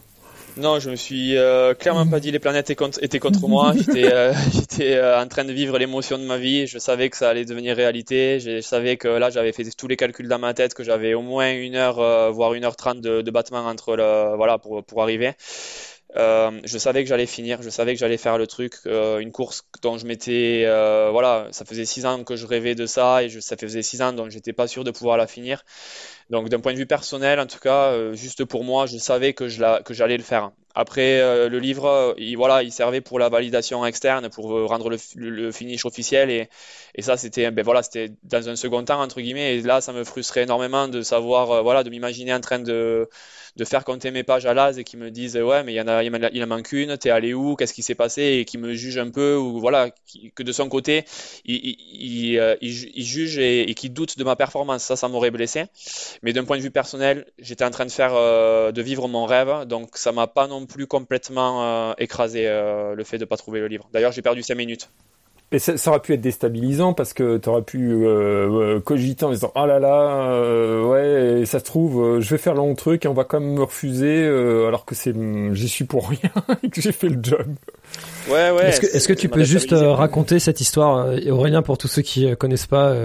[SPEAKER 4] Non, je me suis euh, clairement pas dit les planètes étaient contre moi. J'étais, j'étais en train de vivre l'émotion de ma vie. Je savais que ça allait devenir réalité. Je savais que là, j'avais fait tous les calculs dans ma tête, que j'avais au moins une heure, voire une heure trente de, de battement entre le, voilà, pour pour arriver. Euh, je savais que j'allais finir, je savais que j'allais faire le truc, euh, une course dont je m'étais, euh, voilà, ça faisait six ans que je rêvais de ça et je, ça faisait six ans donc j'étais pas sûr de pouvoir la finir. Donc d'un point de vue personnel, en tout cas, euh, juste pour moi, je savais que je la, que j'allais le faire. Après, euh, le livre, il, voilà, il servait pour la validation externe, pour rendre le, le finish officiel et, et ça c'était, ben voilà, c'était dans un second temps entre guillemets. Et là, ça me frustrait énormément de savoir, voilà, de m'imaginer en train de de faire compter mes pages à l'AS et qui me disent ouais mais il y en a il en manque une t'es allé où qu'est-ce qui s'est passé et qui me juge un peu ou voilà que de son côté il, il, euh, juge et, et qui doute de ma performance. Ça ça m'aurait blessé. Mais d'un point de vue personnel j'étais en train de faire euh, de vivre mon rêve. Donc ça m'a pas non plus complètement euh, écrasé le fait de pas trouver le livre. D'ailleurs j'ai perdu 5 minutes
[SPEAKER 3] et ça, ça, aurait pu être déstabilisant parce que tu aurais pu euh, cogiter en disant oh là là euh, ouais ça se trouve euh, je vais faire le long truc et on va quand même me refuser euh, alors que c'est j'y suis pour rien et que j'ai fait le job.
[SPEAKER 4] Ouais ouais.
[SPEAKER 1] Est-ce que, est-ce que tu peux juste euh, raconter cette histoire Aurélien pour tous ceux qui connaissent pas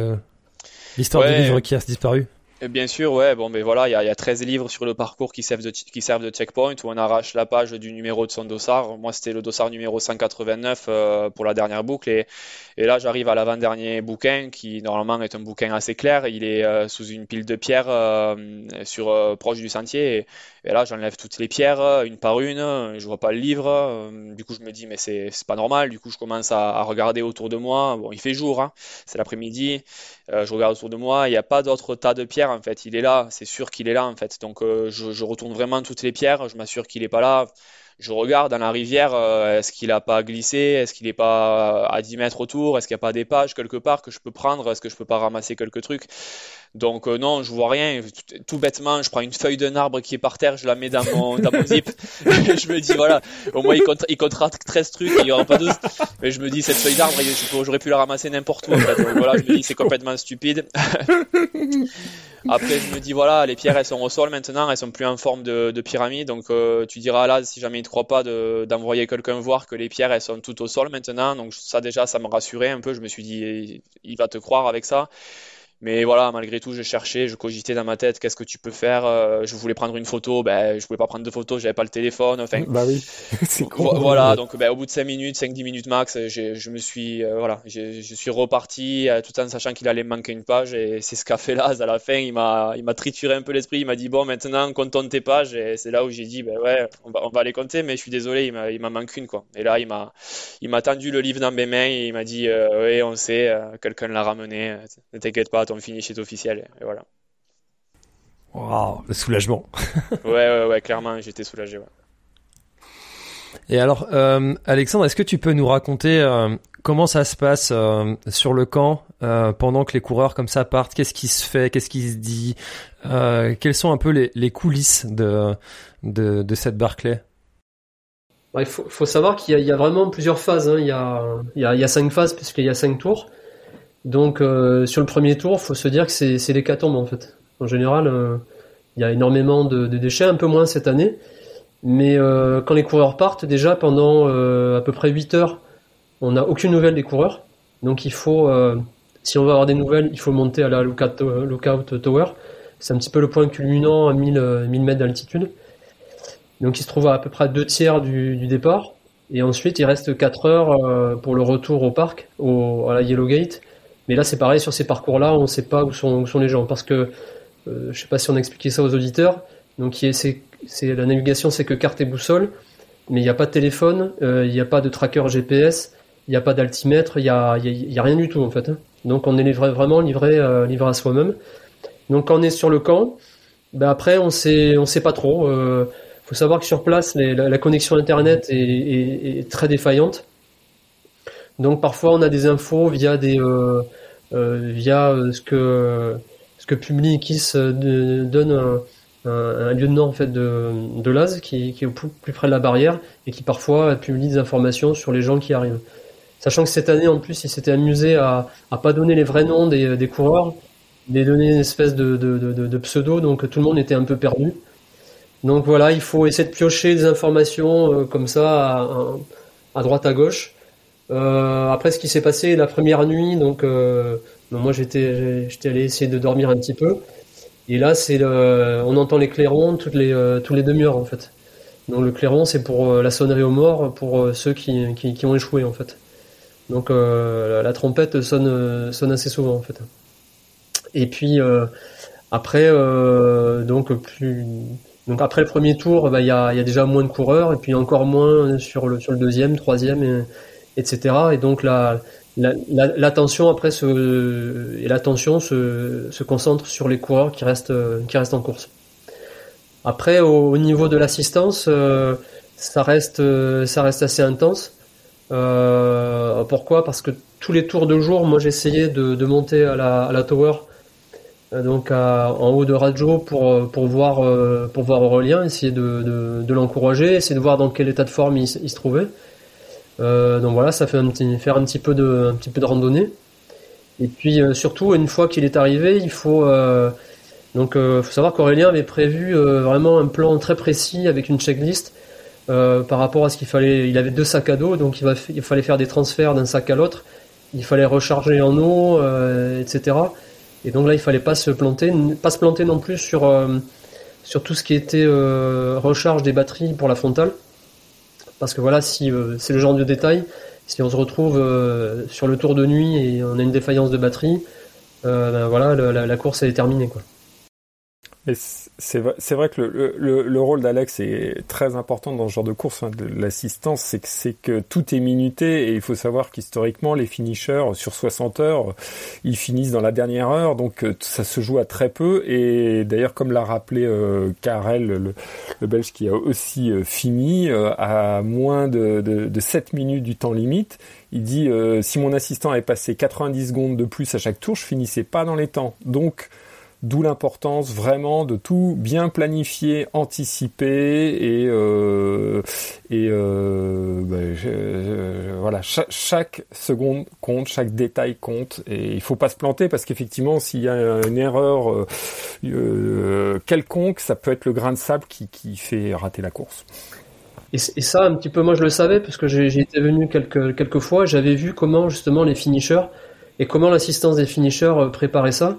[SPEAKER 1] l'histoire ouais. du livre qui a disparu?
[SPEAKER 4] Bien sûr, ouais. Bon, mais voilà, il y a, y a 13 livres sur le parcours qui servent, de, qui servent de checkpoint où on arrache la page du numéro de son dossard. Moi, c'était le dossard numéro 189 euh, pour la dernière boucle. Et, et là, j'arrive à l'avant-dernier bouquin qui, normalement, est un bouquin assez clair. Il est euh, sous une pile de pierres euh, sur proche du sentier. Et, là, j'enlève toutes les pierres, une par une. Je vois pas le livre. Du coup, je me dis, mais c'est pas normal. Du coup, je commence à, à, regarder autour de moi. Bon, il fait jour, hein. c'est l'après-midi. je regarde autour de moi. Il n'y a pas d'autres tas de pierres en fait. Il est là, c'est sûr qu'il est là en fait. Donc euh, je, retourne vraiment toutes les pierres, je m'assure qu'il est pas là. Je regarde dans la rivière, euh, est-ce qu'il a pas glissé, est-ce qu'il est pas à 10 mètres autour, est-ce qu'il n'y a pas des pages quelque part que je peux prendre, est-ce que je peux pas ramasser quelques trucs. Donc euh, non, je vois rien. Tout, bêtement, je prends une feuille d'un arbre qui est par terre, je la mets dans mon, dans mon zip. je me dis voilà, au moins il, compte, il comptera 13 trucs, il y aura pas de. Mais je me dis cette feuille d'arbre, j'aurais pu la ramasser n'importe où. Donc voilà, je me dis c'est complètement stupide. Après, je me dis voilà, les pierres elles sont au sol maintenant, elles sont plus en forme de, de pyramide. Donc euh, tu diras là, si jamais il ne croit pas, d'envoyer quelqu'un voir que les pierres elles sont toutes au sol maintenant. Donc ça déjà, ça me rassurait un peu. Je me suis dit il va te croire avec ça. Mais voilà, malgré tout, je cherchais, je cogitais dans ma tête, qu'est-ce que tu peux faire euh, Je voulais prendre une photo, ben je pouvais pas prendre de photo, j'avais pas le téléphone. Enfin,
[SPEAKER 3] bah oui.
[SPEAKER 4] c'est con. Voilà, donc ben, au bout de 5 minutes, 5-10 minutes max, je me suis euh, voilà, je suis reparti euh, tout en sachant qu'il allait me manquer une page et c'est ce qu'a fait Laz à la fin. Il m'a il m'a trituré un peu l'esprit. Il m'a dit bon maintenant comptons tes pages et c'est là où j'ai dit ben ouais, on va on va les compter, mais je suis désolé, il m'a il m'a manqué une quoi. Et là il m'a il m'a tendu le livre dans mes mains et il m'a dit oui on sait, quelqu'un l'a ramené, ne t'inquiète pas ton finish est officiel. Et voilà.
[SPEAKER 1] Waouh, le soulagement.
[SPEAKER 4] ouais, ouais, ouais, clairement, j'étais soulagé. Ouais.
[SPEAKER 1] Et alors, euh, Alexandre, est-ce que tu peux nous raconter euh, comment ça se passe euh, sur le camp euh, pendant que les coureurs comme ça partent? Qu'est-ce qui se fait? Qu'est-ce qui se dit? Euh, Quelles sont un peu les, les coulisses de, de, de cette Barclay?
[SPEAKER 2] Il faut, faut, savoir qu'il y, y, a vraiment plusieurs phases. Hein. Il, y a, il, y a, il y a cinq phases puisqu'il y a cinq tours. Donc euh, sur le premier tour, faut se dire que c'est l'hécatombe en fait. En général, euh, il y a énormément de, de, déchets, un peu moins cette année. Mais euh, quand les coureurs partent, déjà pendant à peu près 8 heures, on n'a aucune nouvelle des coureurs. Donc il faut, si on veut avoir des nouvelles, il faut monter à la lookout, tower. C'est un petit peu le point culminant à 1000, 1000 mètres d'altitude. Donc il se trouve à, à peu près deux tiers du, du départ. Et ensuite, il reste 4 heures pour le retour au parc, au, à la Yellow Gate. Mais là, c'est pareil, sur ces parcours-là, on ne sait pas où sont, où sont, les gens. Parce que euh, je sais pas si on a expliqué ça aux auditeurs. Donc c'est la navigation, c'est que carte et boussole, mais il n'y a pas de téléphone, il n'y a pas de tracker GPS, il n'y a pas d'altimètre, il n'y a, a, rien du tout en fait. Hein. Donc on est livré, vraiment livré, livré à soi-même. Donc quand on est sur le camp, ben après on sait on sait pas trop. Euh, faut savoir que sur place la, connexion internet est, très défaillante. Donc parfois on a des infos via des euh, euh, via euh, ce que ce que Publicis donne un, un, lieutenant en fait de, de l'AS qui, qui, est au plus, près de la barrière et qui parfois publie des informations sur les gens qui arrivent. Sachant que cette année en plus il s'était amusé à, à pas donner les vrais noms des, des coureurs, mais donner une espèce de, de, de, de, pseudo, donc tout le monde était un peu perdu. Donc voilà, il faut essayer de piocher des informations comme ça à, à, droite à gauche. Euh, après, ce qui s'est passé la première nuit, donc euh, moi j'étais j'étais allé essayer de dormir un petit peu. Et là, c'est on entend les clairons toutes les euh, tous les demi-heures en fait. Donc le clairon, c'est pour la sonnerie aux morts pour ceux qui, qui, qui, ont échoué en fait. Donc la, trompette sonne sonne assez souvent en fait. Et puis après, donc plus donc après le premier tour, bah, il y, a, y, a, déjà moins de coureurs et puis encore moins sur le sur le deuxième, troisième. Et, etc. Et donc la, l'attention après se, et l'attention se, se concentre sur les coureurs qui restent, qui restent en course. Après, au, niveau de l'assistance, euh, ça reste, ça reste assez intense. Euh, pourquoi? Parce que tous les tours de jour, moi j'essayais de, monter à la, à la tower, euh, donc en haut de radio pour, pour voir pour voir essayer de, de, l'encourager, essayer de voir dans quel état de forme il se trouvait. Euh, donc voilà, ça fait un petit, faire un petit peu de, un petit peu de randonnée. Et puis euh, surtout, une fois qu'il est arrivé, il faut euh, donc faut savoir qu'Aurélien avait prévu vraiment un plan très précis avec une checklist par rapport à ce qu'il fallait. Il avait deux sacs à dos, donc il, il fallait faire des transferts d'un sac à l'autre. Il fallait recharger en eau, etc. Et donc là, il fallait pas se planter, pas se planter non plus sur sur tout ce qui était recharge des batteries pour la frontale. Parce que voilà, si euh, c'est le genre de détail, si on se retrouve euh, sur le tour de nuit et on a une défaillance de batterie, euh, ben voilà, la, course est terminée quoi
[SPEAKER 3] c'est vrai que le, le, le rôle d'Alex est très important dans ce genre de course, hein, de l'assistance, c'est que, que tout est minuté et il faut savoir qu'historiquement les finishers sur 60 heures, ils finissent dans la dernière heure, donc euh, ça se joue à très peu et d'ailleurs comme l'a rappelé euh, Karel, le, Belge qui a aussi euh, fini euh, à moins de, de, de, 7 minutes du temps limite, il dit si mon assistant avait passé 90 secondes de plus à chaque tour, je finissais pas dans les temps. Donc D'où l'importance vraiment de tout bien planifier, anticiper et euh, et euh, ben, voilà chaque, seconde compte, chaque détail compte et il faut pas se planter parce qu'effectivement s'il y a une erreur euh, quelconque, ça peut être le grain de sable qui, qui fait rater la course.
[SPEAKER 2] Et, ça, un petit peu, moi je le savais parce que j'ai été venu quelques, quelques fois, j'avais vu comment justement les finishers et comment l'assistance des finishers préparait ça.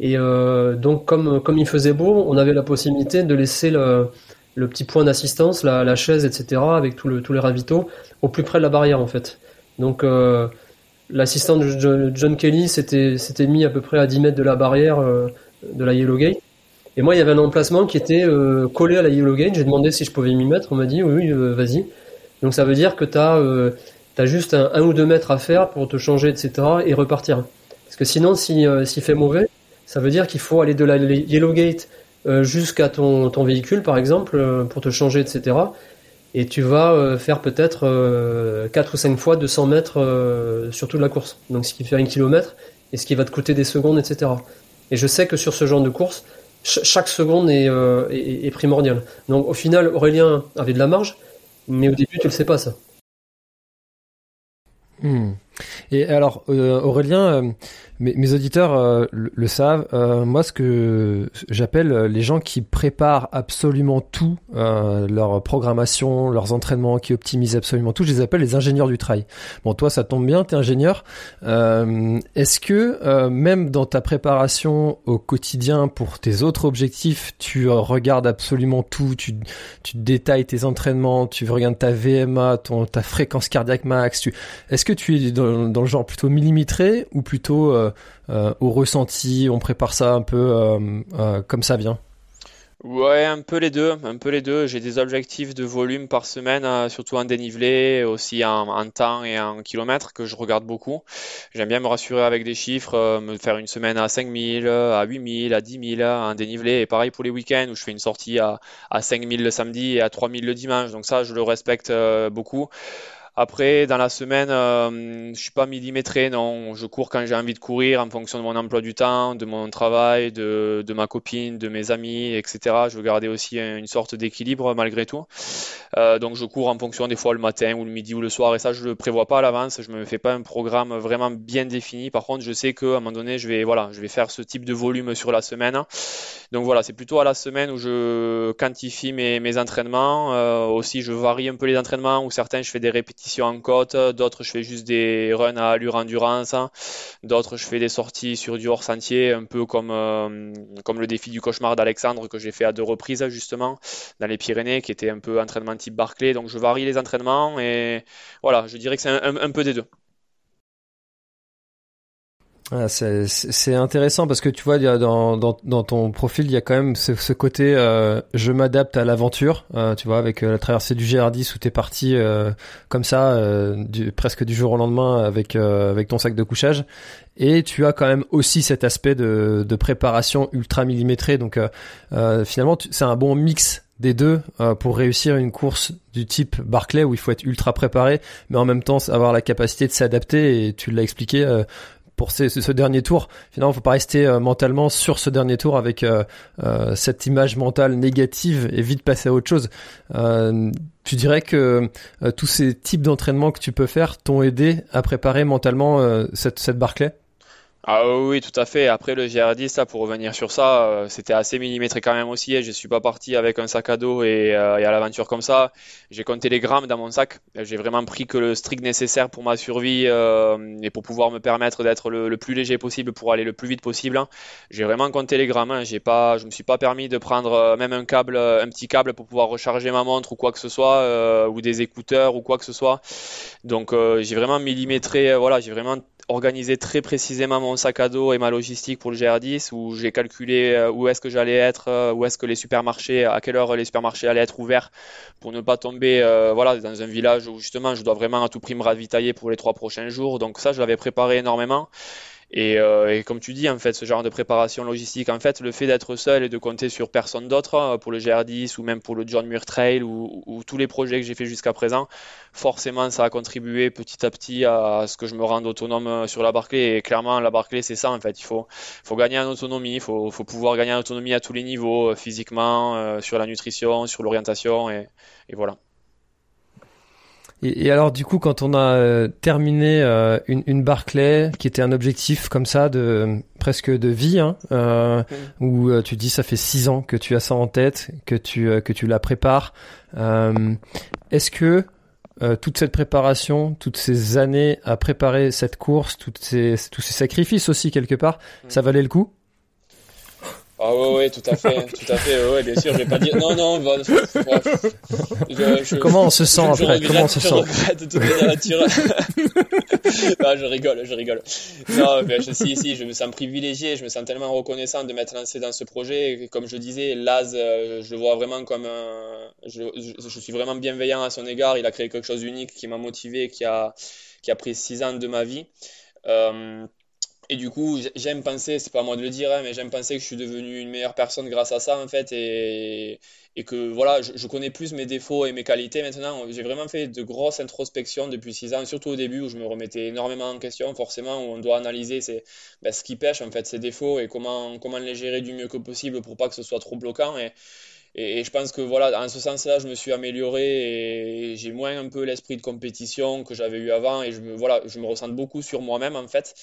[SPEAKER 2] Et euh, donc, comme, comme il faisait beau, on avait la possibilité de laisser le, le petit point d'assistance, la, la, chaise, etc., avec tout le, tous les ravitaux, au plus près de la barrière, en fait. Donc, euh, l'assistant de John, Kelly s'était mis à peu près à 10 mètres de la barrière euh, de la Yellow Gate. Et moi, il y avait un emplacement qui était euh, collé à la Yellow Gate. J'ai demandé si je pouvais m'y mettre. On m'a dit oui, oui euh, vas-y. Donc, ça veut dire que tu as, as, juste un, un, ou deux mètres à faire pour te changer, etc., et repartir. Parce que sinon, s'il si, fait mauvais, ça veut dire qu'il faut aller de la Yellow Gate euh, jusqu'à ton, ton, véhicule, par exemple, euh, pour te changer, etc. Et tu vas euh, faire peut-être 4 ou 5 fois 200 mètres sur toute la course. Donc ce qui fait un kilomètre et ce qui va te coûter des secondes, etc. Et je sais que sur ce genre de course, chaque seconde est, est, primordiale. Donc au final, Aurélien avait de la marge, mais au début, tu le sais pas ça.
[SPEAKER 1] Hmm. Et alors, Aurélien, euh, mes, auditeurs euh, le, savent, moi ce que j'appelle les gens qui préparent absolument tout, leur programmation, leurs entraînements, qui optimisent absolument tout, je les appelle les ingénieurs du trail. Bon, toi ça tombe bien, tu es ingénieur. Est-ce que même dans ta préparation au quotidien pour tes autres objectifs, tu regardes absolument tout, tu, tu détailles tes entraînements, tu regardes ta VMA, ta fréquence cardiaque max, est-ce que tu es dans, dans, le genre plutôt millimétré ou plutôt au ressenti On prépare ça un peu comme ça vient
[SPEAKER 4] Ouais, un peu les deux, un peu les deux. J'ai des objectifs de volume par semaine, euh, surtout en dénivelé, aussi en, temps et en kilomètres que je regarde beaucoup. J'aime bien me rassurer avec des chiffres, euh, me faire une semaine à 5000, à 8000, à 10 000 en dénivelé. Et pareil pour les week-ends où je fais une sortie à, à 5000 le samedi et à 3000 le dimanche. Donc ça, je le respecte euh, beaucoup. Après, dans la semaine, euh, je suis pas millimétré, non. Je cours quand j'ai envie de courir en fonction de mon emploi du temps, de mon travail, de, ma copine, de mes amis, etc. Je veux garder aussi une sorte d'équilibre malgré tout. Euh, donc je cours en fonction des fois le matin ou le midi ou le soir et ça je le prévois pas à l'avance. Je me fais pas un programme vraiment bien défini. Par contre, je sais qu'à un moment donné, je vais voilà, je vais faire ce type de volume sur la semaine. Donc voilà, c'est plutôt à la semaine où je quantifie mes, mes entraînements. Euh, aussi, je varie un peu les entraînements où certains je fais des répétitions en côte, d'autres je fais juste des runs à allure endurance, d'autres je fais des sorties sur du hors sentier, un peu comme, euh, comme le défi du cauchemar d'Alexandre que j'ai fait à deux reprises justement dans les Pyrénées, qui était un peu entraînement type Barclay. Donc je varie les entraînements et voilà, je dirais que c'est un peu des deux.
[SPEAKER 1] Ah, c'est intéressant parce que tu vois, dans, dans, dans, ton profil, il y a quand même ce, ce côté euh, je m'adapte à l'aventure, euh, tu vois, avec euh, la traversée du GR10 où t'es parti comme ça, du, presque du jour au lendemain avec, avec ton sac de couchage. Et tu as quand même aussi cet aspect de, de préparation ultra millimétrée. Donc finalement, c'est un bon mix des deux pour réussir une course du type Barclay où il faut être ultra préparé, mais en même temps avoir la capacité de s'adapter. Et tu l'as expliqué, pour ce, dernier tour. Finalement, faut pas rester euh, mentalement sur ce dernier tour avec euh, euh, cette image mentale négative et vite passer à autre chose. tu dirais que tous ces types d'entraînement que tu peux faire t'ont aidé à préparer mentalement cette, cette Barclay
[SPEAKER 4] ah oui, tout à fait. Après le GR10, ça, pour revenir sur ça, euh, c'était assez millimétré quand même aussi. Je suis pas parti avec un sac à dos et, euh, et à l'aventure comme ça. J'ai compté les grammes dans mon sac. J'ai vraiment pris que le strict nécessaire pour ma survie euh, et pour pouvoir me permettre d'être le, plus léger possible pour aller le plus vite possible. J'ai vraiment compté les grammes. Hein. J'ai pas, je me suis pas permis de prendre même un câble, un petit câble pour pouvoir recharger ma montre ou quoi que ce soit, ou des écouteurs ou quoi que ce soit. Donc j'ai vraiment millimétré. voilà, j'ai vraiment organisé très précisément mon sac à dos et ma logistique pour le GR10 où j'ai calculé euh, où est-ce que j'allais être, euh, où est-ce que les supermarchés, à quelle heure les supermarchés allaient être ouverts pour ne pas tomber euh, voilà, dans un village où justement je dois vraiment à tout prix me ravitailler pour les trois prochains jours. Donc ça, je l'avais préparé énormément. Euh, et, comme tu dis, en fait, ce genre de préparation logistique, en fait, le fait d'être seul et de compter sur personne d'autre euh, pour le GR10 ou même pour le John Muir Trail ou, tous les projets que j'ai fait jusqu'à présent, forcément, ça a contribué petit à petit à ce que je me rende autonome euh, sur la Barclay. Et clairement, la Barclay, c'est ça, en fait. Il faut, gagner en autonomie, il faut, faut pouvoir gagner en autonomie à tous les niveaux, physiquement, sur la nutrition, sur l'orientation, et voilà.
[SPEAKER 1] Et, alors du coup, quand on a euh, terminé euh, une, une Barclay, qui était un objectif comme ça de presque de vie, hein, euh, où euh, tu dis ça fait six ans que tu as ça en tête, que tu que tu la prépares. Est-ce que toute cette préparation, toutes ces années à préparer cette course, toutes ces, tous ces sacrifices aussi quelque part, mm. ça valait le coup?
[SPEAKER 4] Ah ouais, ouais, tout à fait, tout à fait, ouais, bien sûr, je vais pas dire, non, non, bah,
[SPEAKER 1] je, comment on se sent après, comment on se
[SPEAKER 4] je
[SPEAKER 1] sent?
[SPEAKER 4] regrette toute la nature. non, je rigole, je rigole. Non, mais je, si, si, je me sens privilégié, je me sens tellement reconnaissant de m'être lancé dans ce projet, comme je disais, Laz, euh, je le vois vraiment comme un, je, je, suis vraiment bienveillant à son égard, il a créé quelque chose d'unique qui m'a motivé, qui a, qui a pris six ans de ma vie. Euh, et du coup, j'aime penser, c'est pas à moi de le dire, hein, mais j'aime penser que je suis devenu une meilleure personne grâce à ça, en fait, et, et que voilà, je, connais plus mes défauts et mes qualités maintenant. J'ai vraiment fait de grosses introspections depuis six ans, surtout au début où je me remettais énormément en question, forcément, où on doit analyser c'est, ben, ce qui pêche, en fait, ses défauts et comment, comment les gérer du mieux que possible pour pas que ce soit trop bloquant. Et, et, je pense que voilà, en ce sens-là, je me suis amélioré et j'ai moins un peu l'esprit de compétition que j'avais eu avant et je me, voilà, je me ressens beaucoup sur moi-même en fait.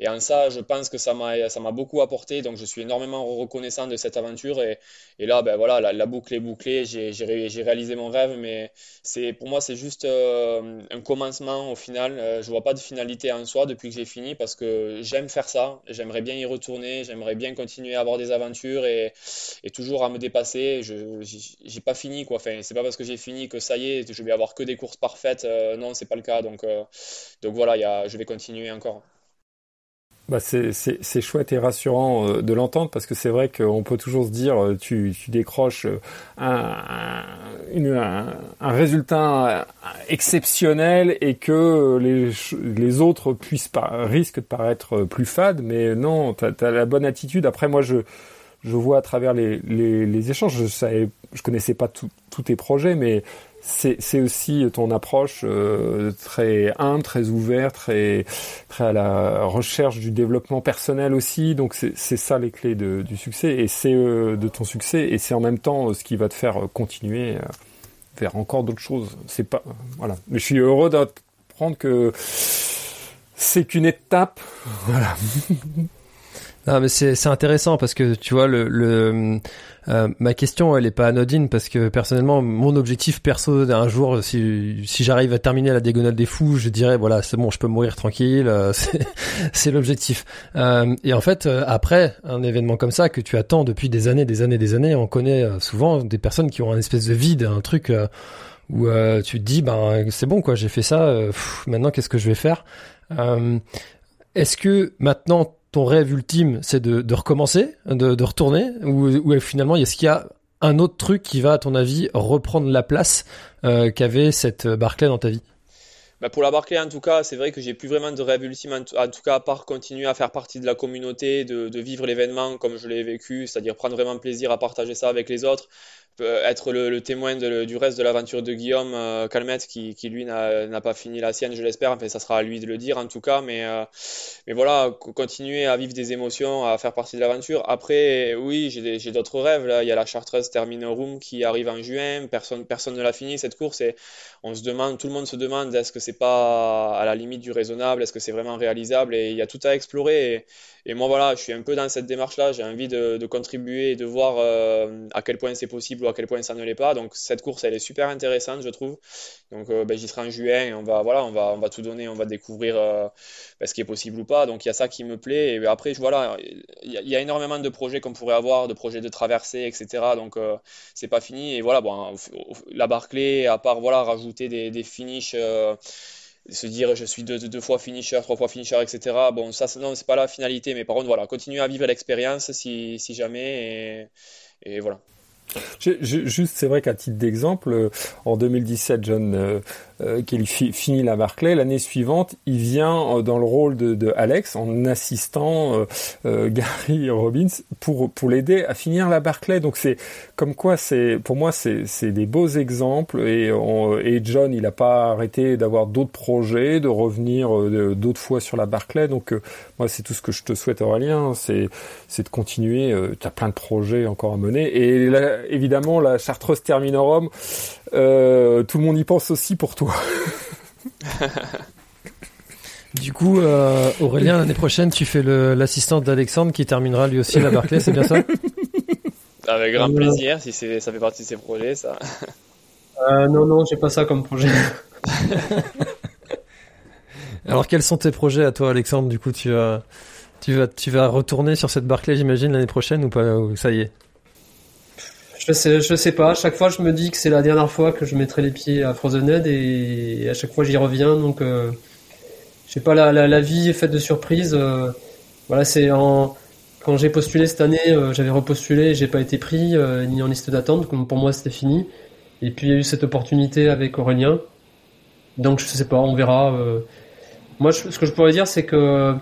[SPEAKER 4] Et en ça, je pense que ça m'a, beaucoup apporté. Donc je suis énormément reconnaissant de cette aventure et, et là, ben voilà, la, boucle est bouclée. J'ai, réalisé mon rêve, mais pour moi, c'est juste euh, un commencement au final. Euh, je vois pas de finalité en soi depuis que j'ai fini parce que j'aime faire ça. J'aimerais bien y retourner. J'aimerais bien continuer à avoir des aventures et, et toujours à me dépasser. Je, j'ai pas fini quoi. Enfin, c'est pas parce que j'ai fini que ça y est, je vais avoir que des courses parfaites. non, c'est pas le cas. Donc, donc voilà, je vais continuer encore.
[SPEAKER 3] Bah c'est chouette et rassurant euh, de l'entendre parce que c'est vrai qu'on peut toujours se dire euh, tu, tu décroches euh, un, un, un, résultat exceptionnel et que les, les autres puissent pas, risquent de paraître plus fades mais non tu as, la bonne attitude après moi je je vois à travers les, échanges je connaissais pas tous tes projets mais c'est aussi ton approche euh, très humble, très ouverte, très, très à la recherche du développement personnel aussi. Donc c'est ça les clés de, du succès et c'est euh, de ton succès et c'est en même temps ce qui va te faire continuer euh, vers encore d'autres choses. C'est pas voilà. Mais je suis heureux d'apprendre que c'est qu'une étape.
[SPEAKER 1] Non, mais c'est intéressant parce que tu vois le, le euh, ma question elle est pas anodine parce que personnellement mon objectif perso d'un jour si si j'arrive à terminer la diagonale des fous je dirais voilà c'est bon je peux mourir tranquille euh, c'est l'objectif. Euh, et en fait euh, après un événement comme ça que tu attends depuis des années des années des années on connaît souvent des personnes qui ont un espèce de vide un truc où tu te dis ben c'est bon quoi j'ai fait ça maintenant qu'est-ce que je vais faire? Est-ce que maintenant ton rêve ultime, c'est de, recommencer, de, retourner, ou, finalement, est-ce qu'il y a un autre truc qui va, à ton avis, reprendre la place euh, qu'avait cette Barclay dans ta vie?
[SPEAKER 4] Bah pour la Barclay, en tout cas, c'est vrai que j'ai plus vraiment de rêve ultime, en tout cas, à part continuer à faire partie de la communauté, de vivre l'événement comme je l'ai vécu, c'est-à-dire prendre vraiment plaisir à partager ça avec les autres, être le, témoin du reste de l'aventure de Guillaume euh, Calmette qui, lui n'a pas fini la sienne, je l'espère. Enfin, ça sera à lui de le dire en tout cas, mais, euh, mais voilà, continuer à vivre des émotions, à faire partie de l'aventure. Après, oui, j'ai d'autres rêves. Là, il y a la Chartreuse Termine Room qui arrive en juin. Personne, personne ne l'a fini cette course et on se demande, tout le monde se demande est-ce que c'est pas à la limite du raisonnable, est-ce que c'est vraiment réalisable? Et il y a tout à explorer. Et, moi, voilà, je suis un peu dans cette démarche-là. J'ai envie de, contribuer et de voir euh, à quel point c'est possible à quel point ça ne l'est pas. Donc, cette course, elle est super intéressante, je trouve. Donc, euh, ben, j'y serai en juin on va, voilà, on va, on va tout donner. On va découvrir euh, ben, ce qui est possible ou pas. Donc, il y a ça qui me plaît. Et après, voilà, il y, a énormément de projets qu'on pourrait avoir, de projets de traversée, etc. Donc, c'est pas fini. Et voilà, bon, la Barclay, à part voilà, rajouter des, finishes se dire je suis deux, fois finisher, trois fois finisher, etc. Bon, ça, non, c'est pas la finalité, mais par contre, voilà, continuer à vivre l'expérience si, si jamais, et voilà.
[SPEAKER 3] Juste, c'est vrai qu'à titre d'exemple, euh, en 2017, John euh, euh, Kelly finit la Barclay. L'année suivante, il vient dans le rôle de, de Alex en assistant Gary Robbins pour pour l'aider à finir la Barclay. Donc c'est comme quoi, c'est pour moi, c'est des beaux exemples. Et, et John, il n'a pas arrêté d'avoir d'autres projets, de revenir d'autres fois sur la Barclay. Donc moi, c'est tout ce que je te souhaite, Aurélien. C'est c'est de continuer. tu as plein de projets encore à mener. Et là, évidemment, la Chartreuse Terminorum, euh, tout le monde y pense aussi pour toi.
[SPEAKER 1] Du coup, euh, Aurélien, l'année prochaine, tu fais l'assistante d'Alexandre qui terminera lui aussi la Barclay, c'est bien ça?
[SPEAKER 4] Avec grand plaisir, si ça fait partie de ses projets, ça.
[SPEAKER 2] Euh, non, non, j'ai pas ça comme projet.
[SPEAKER 1] Alors, quels sont tes projets à toi, Alexandre? Du coup, tu vas, tu vas, tu vas retourner sur cette Barclay, j'imagine, l'année prochaine ou pas? Ça y est?
[SPEAKER 2] Je sais, je sais pas. À chaque fois, je me dis que c'est la dernière fois que je mettrai les pieds à Frozenhead et à chaque fois, j'y reviens. Donc, euh, je sais pas, la, la, vie est faite de surprises. Euh, voilà, c'est en quand j'ai postulé cette année, euh, j'avais repostulé, j'ai pas été pris euh, ni en liste d'attente. Comme pour moi, c'était fini. Et puis il y a eu cette opportunité avec Aurélien. Donc je sais pas, on verra. moi, ce que je pourrais dire, c'est que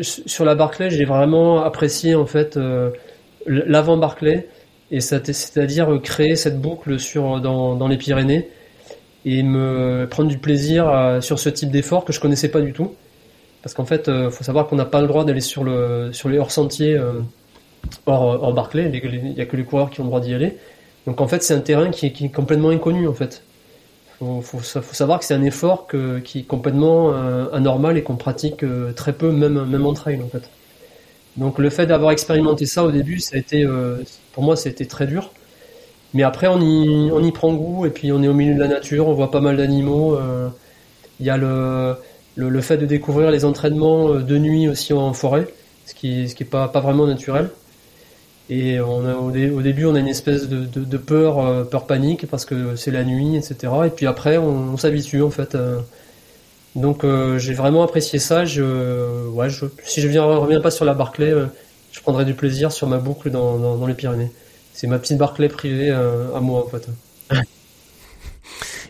[SPEAKER 2] sur la Barclay, j'ai vraiment apprécié en fait l'avant Barclay et c'est-à-dire créer cette boucle sur dans, dans, les Pyrénées et me prendre du plaisir euh, sur ce type d'effort que je connaissais pas du tout. Parce qu'en fait euh, faut savoir qu'on n'a pas le droit d'aller sur le sur les hors sentiers euh, hors, hors Barclay il y a que les coureurs qui ont le droit d'y aller. Donc en fait c'est un terrain qui est, complètement inconnu en fait. Faut, faut, savoir que c'est un effort qui est complètement anormal et qu'on pratique très peu même même en trail en fait donc le fait d'avoir expérimenté ça au début, ça a été, euh, pour moi, très dur. Mais après, on y, prend goût et puis on est au milieu de la nature, on voit pas mal d'animaux. Euh, il y a le, fait de découvrir les entraînements euh, de nuit aussi en forêt, ce qui, ce qui est pas, pas vraiment naturel. Et au, début, on a une espèce de, peur, peur panique parce que c'est la nuit, etc. Et puis après, on, s'habitue en fait. Donc j'ai vraiment apprécié ça. Je, ouais, je, si je ne reviens pas sur la Barclay, je prendrai du plaisir sur ma boucle dans, dans les Pyrénées. C'est ma petite Barclay privée à moi en fait.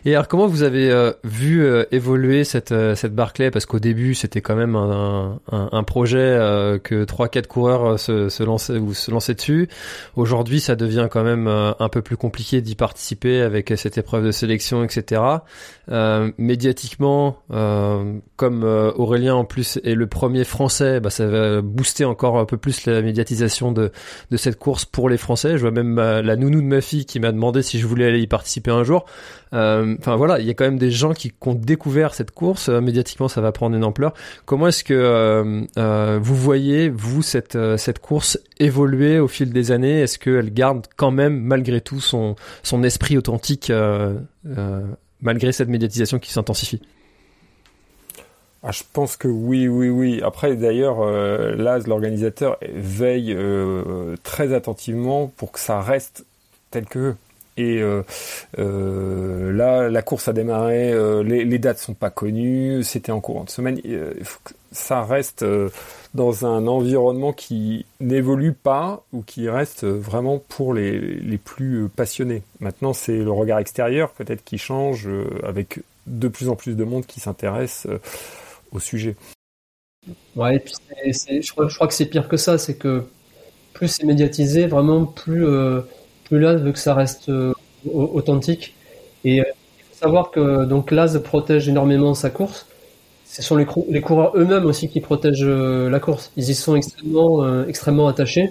[SPEAKER 1] Et alors, comment vous avez euh, vu euh, évoluer cette euh, cette Barclay? Parce qu'au début, c'était quand même un, un, un projet que trois quatre coureurs se, se lançaient ou se lançaient dessus. Aujourd'hui, ça devient quand même un peu plus compliqué d'y participer avec cette épreuve de sélection, etc. médiatiquement, comme Aurélien en plus est le premier Français, bah, ça va booster encore un peu plus la médiatisation de de cette course pour les Français. Je vois même la nounou de ma fille qui m'a demandé si je voulais aller y participer un jour. Enfin voilà, il y a quand même des gens qui, ont découvert cette course. Euh, médiatiquement, ça va prendre une ampleur. Comment est-ce que euh, euh, vous voyez vous cette cette course évoluer au fil des années? Est-ce qu'elle garde quand même malgré tout son son esprit authentique malgré cette médiatisation qui s'intensifie?
[SPEAKER 3] Ah, je pense que oui, oui, oui. Après, d'ailleurs, euh, Laz, l'organisateur, veille très attentivement pour que ça reste tel que et euh, euh, là, la course a démarré, euh, les, les, dates sont pas connues, c'était en courant de semaine. Ça reste dans un environnement qui n'évolue pas ou qui reste vraiment pour les, les plus passionnés. Maintenant, c'est le regard extérieur peut-être qui change avec de plus en plus de monde qui s'intéresse au sujet.
[SPEAKER 2] Ouais, et puis je, crois, que c'est pire que ça, c'est que plus c'est médiatisé, vraiment plus plus Laz veut que ça reste euh, authentique. Et euh, il faut savoir que donc Laz protège énormément sa course. Ce sont les, coureurs eux-mêmes aussi qui protègent euh, la course. Ils y sont extrêmement, extrêmement attachés.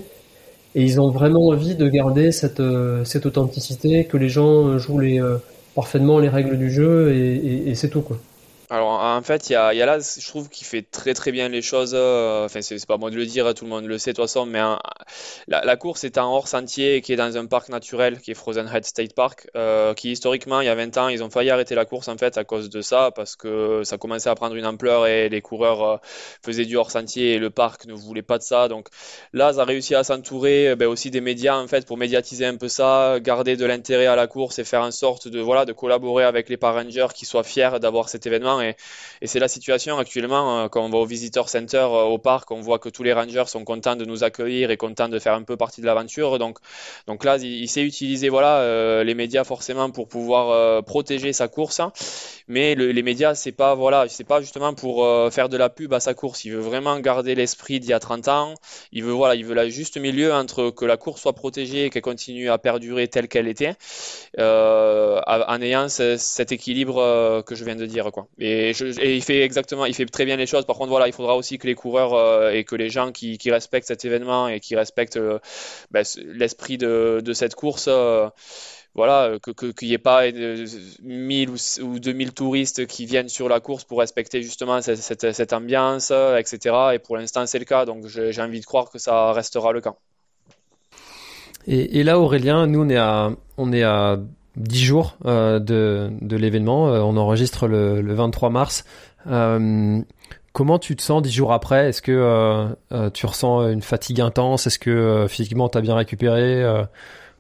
[SPEAKER 2] Et ils ont vraiment envie de garder cette, cette authenticité, que les gens jouent les, parfaitement les règles du jeu et, et c'est tout. Quoi.
[SPEAKER 4] Alors en fait, il y a, là, je trouve qu'il fait très très bien les choses. Euh, enfin, c'est pas moi de le dire, tout le monde le sait de toute façon, mais la, course est en hors sentier qui est dans un parc naturel qui est Frozen Head State Park, euh, qui historiquement, il y a 20 ans, ils ont failli arrêter la course en fait à cause de ça, parce que ça commençait à prendre une ampleur et les coureurs euh, faisaient du hors sentier et le parc ne voulait pas de ça. Donc là, ça a réussi à s'entourer ben, aussi des médias en fait pour médiatiser un peu ça, garder de l'intérêt à la course et faire en sorte de voilà de collaborer avec les parents qui soient fiers d'avoir cet événement et, c'est la situation actuellement euh, quand on va au Visitor Center euh, au parc, on voit que tous les rangers sont contents de nous accueillir et contents de faire un peu partie de l'aventure. Donc, donc là, il, sait utiliser voilà euh, les médias forcément pour pouvoir protéger sa course, mais les médias c'est pas voilà c'est pas justement pour faire de la pub à sa course. Il veut vraiment garder l'esprit d'il y a 30 ans. Il veut voilà il veut la juste milieu entre que la course soit protégée et qu'elle continue à perdurer telle qu'elle était, en ayant cet équilibre que je viens de dire quoi. Il fait exactement, il fait très bien les choses. Par contre, voilà, il faudra aussi que les coureurs euh, et que les gens qui, respectent cet événement et qui respectent euh, ben, l'esprit de, cette course, euh, voilà, qu'il n'y ait pas 1000 ou, 2000 touristes qui viennent sur la course pour respecter justement cette, ambiance, etc. Et pour l'instant, c'est le cas. Donc, j'ai envie de croire que ça restera le cas.
[SPEAKER 1] Et, et là, Aurélien, nous, on est à 10 jours euh, de, de l'événement. Euh, on enregistre le, le 23 mars. Euh, comment tu te sens 10 jours après? Est-ce que tu ressens une fatigue intense? Est-ce que physiquement tu as bien récupéré?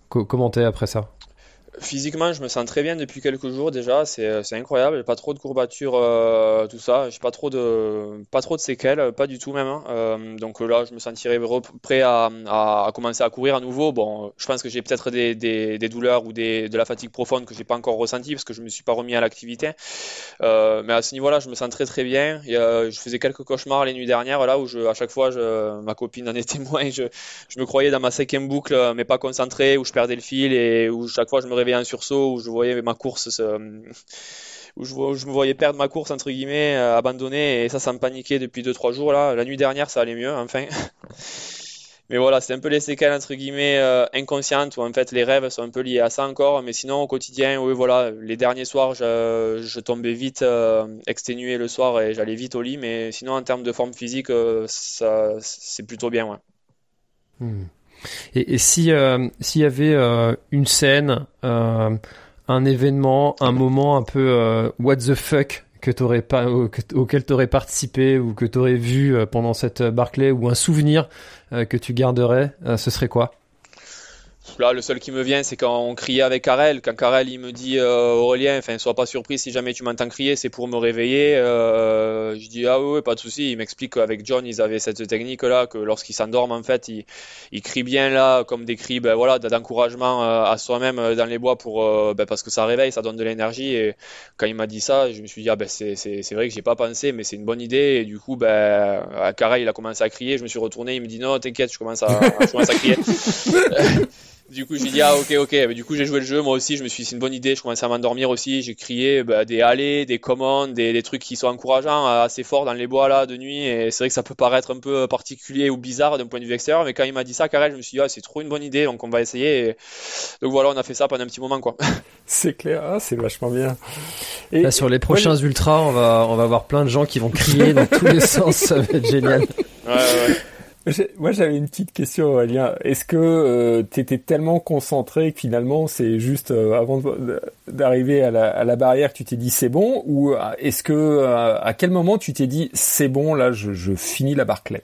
[SPEAKER 1] Comment t'es après ça?
[SPEAKER 4] Physiquement, je me sens très bien depuis quelques jours déjà, c'est, euh, c'est incroyable, pas trop de courbatures, euh, tout ça, j'ai pas trop de pas trop de séquelles, pas du tout même. Hein. Euh, donc là, je me sentirais prêt à, à, commencer à courir à nouveau. Bon, je pense que j'ai peut-être des, des, douleurs ou des, de la fatigue profonde que j'ai pas encore ressenti parce que je me suis pas remis à l'activité. mais à ce niveau-là, je me sens très très bien. je faisais quelques cauchemars les nuits dernières là où je, à chaque fois, je, ma copine en est témoin, je, je me croyais dans ma cinquième boucle, mais pas concentré, où je perdais le fil et où chaque fois je me un sursaut où je voyais ma course où je, me voyais perdre ma course entre guillemets euh, abandonner et ça ça me paniquait depuis 2-3 jours là. La nuit dernière ça allait mieux enfin. Mais voilà c'est un peu les séquelles entre guillemets euh, inconscientes où en fait les rêves sont un peu liés à ça encore mais sinon au quotidien oui voilà les derniers soirs je, tombais vite euh, exténué le soir et j'allais vite au lit mais sinon en termes de forme physique ça c'est plutôt bien
[SPEAKER 1] hmm. Et, si euh, s'il y avait euh, une scène, euh, un événement, un moment un peu what the fuck que t'aurais pas auquel t'aurais participé ou que t'aurais vu pendant cette Barclay ou un souvenir que tu garderais, ce serait quoi?
[SPEAKER 4] Là, le seul qui me vient, c'est quand on criait avec Karel. Quand Karel, il me dit euh, Aurélien, enfin, sois pas surpris si jamais tu m'entends crier, c'est pour me réveiller. Euh, je dis ah oui, pas de souci. Il m'explique qu'avec John, ils avaient cette technique-là, que lorsqu'ils s'endorment, en fait, ils, ils, crient bien là, comme des cris, ben voilà, d'encouragement euh, à soi-même euh, dans les bois pour, ben, parce que ça réveille, ça donne de l'énergie. Et quand il m'a dit ça, je me suis dit ah ben c'est vrai que j'ai pas pensé, mais c'est une bonne idée. Et du coup, ben Karel, il a commencé à crier. Je me suis retourné, il me dit non, t'inquiète, je commence à, je commence à crier. Du coup, j'ai dit, ah, ok, ok. Mais du coup, j'ai joué le jeu. Moi aussi, je me suis dit, c'est une bonne idée. Je commençais à m'endormir aussi. J'ai crié bah, des allées, des commandes, des, des, trucs qui sont encourageants, euh, assez forts dans les bois là de nuit. Et c'est vrai que ça peut paraître un peu particulier ou bizarre d'un point de vue extérieur. Mais quand il m'a dit ça, Karel, je me suis dit, ah, c'est trop une bonne idée. Donc, on va essayer. Et... Donc, voilà, on a fait ça pendant un petit moment, quoi.
[SPEAKER 3] C'est clair. Ah, c'est vachement bien.
[SPEAKER 1] Et là, sur les prochains ultras, on va, on va avoir plein de gens qui vont crier dans tous les sens. Ça va être génial.
[SPEAKER 4] Ouais, ouais.
[SPEAKER 3] Moi, j'avais une petite question, Aurélien. Est-ce que euh, tu étais tellement concentré que finalement, c'est juste euh, avant d'arriver à la, à la, barrière tu t'es dit c'est bon? Ou euh, est-ce que euh, à quel moment tu t'es dit c'est bon, là, je, je finis la Barclay?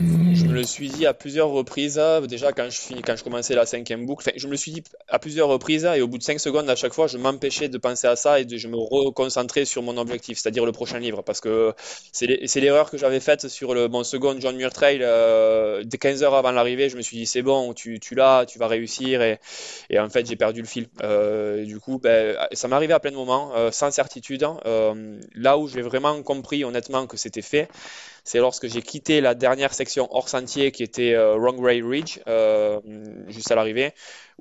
[SPEAKER 4] Je me le suis dit à plusieurs reprises, déjà quand je, quand commençais la cinquième boucle, je me le suis dit à plusieurs reprises et au bout de cinq secondes à chaque fois, je m'empêchais de penser à ça et de, je me reconcentrais sur mon objectif, c'est-à-dire le prochain livre, parce que c'est l'erreur que j'avais faite sur le, mon second John Muir Trail, euh, dès 15 heures avant l'arrivée, je me suis dit c'est bon, tu, l'as, tu vas réussir. Et, en fait j'ai perdu le fil. Euh, du coup, ben, ça arrivé à plein de moments, euh, sans certitude. Euh, là où j'ai vraiment compris honnêtement que c'était fait, c'est lorsque j'ai quitté la dernière section hors sentier qui était euh, Wrongray Ridge, euh, juste à l'arrivée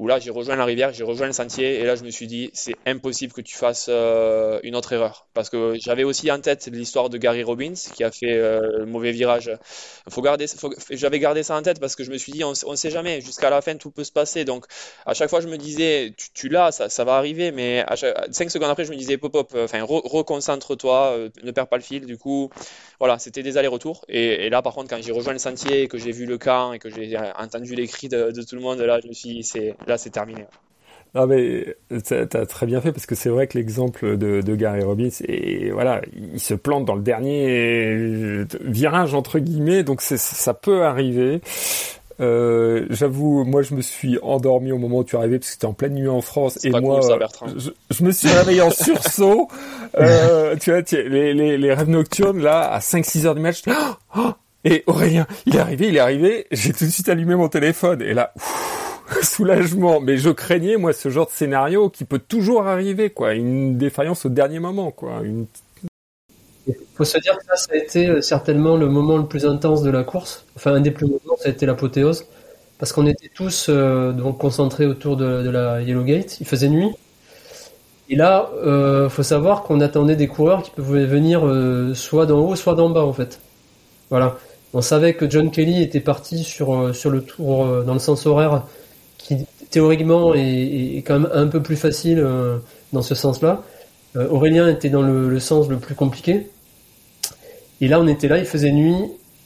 [SPEAKER 4] où là j'ai rejoint la rivière, j'ai rejoint le sentier et là je me suis dit c'est impossible que tu fasses euh, une autre erreur. Parce que j'avais aussi en tête l'histoire de Gary Robbins qui a fait euh, le mauvais virage. Faut garder, j'avais gardé ça en tête parce que je me suis dit on, on sait jamais. Jusqu'à la fin tout peut se passer. Donc à chaque fois je me disais tu, tu l'as ça, va arriver. Mais cinq secondes après je me disais pop pop enfin re, reconcentre-toi euh, ne perds pas le fil. Du coup voilà c'était des allers-retours. Et, et, là par contre quand j'ai rejoint le sentier que j'ai vu le camp et que j'ai entendu les cris de, de tout le monde là je me suis dit c'est là c'est terminé.
[SPEAKER 3] Non mais t'as très bien fait parce que c'est vrai que l'exemple de, de, Gary Robbins et voilà il se plante dans le dernier virage entre guillemets donc ça peut arriver. Euh, J'avoue, moi je me suis endormi au moment où tu arrivais parce que c'était en pleine nuit en France et moi
[SPEAKER 4] cool, ça,
[SPEAKER 3] je, je, me suis réveillé en sursaut. Euh, tu vois, les, les, les, rêves nocturnes là à 5-6 heures du match. Oh, et Aurélien, il est arrivé, il est arrivé. J'ai tout de suite allumé mon téléphone et là. Ouf, soulagement. Mais je craignais, moi, ce genre de scénario qui peut toujours arriver, quoi. Une défaillance au dernier moment, quoi. Une...
[SPEAKER 2] Il faut se dire que ça, a été euh, certainement le moment le plus intense de la course. Enfin, un des plus moments, ça a été l'apothéose. Parce qu'on était tous euh, donc concentrés autour de, de, la Yellow Gate. Il faisait nuit. Et là, euh, faut savoir qu'on attendait des coureurs qui pouvaient venir euh, soit d'en haut, soit d'en bas, en fait. Voilà. On savait que John Kelly était parti sur, sur le tour dans le sens horaire théoriquement est, quand même un peu plus facile euh, dans ce sens-là. Euh, Aurélien était dans le, sens le plus compliqué. Et là, on était là, il faisait nuit,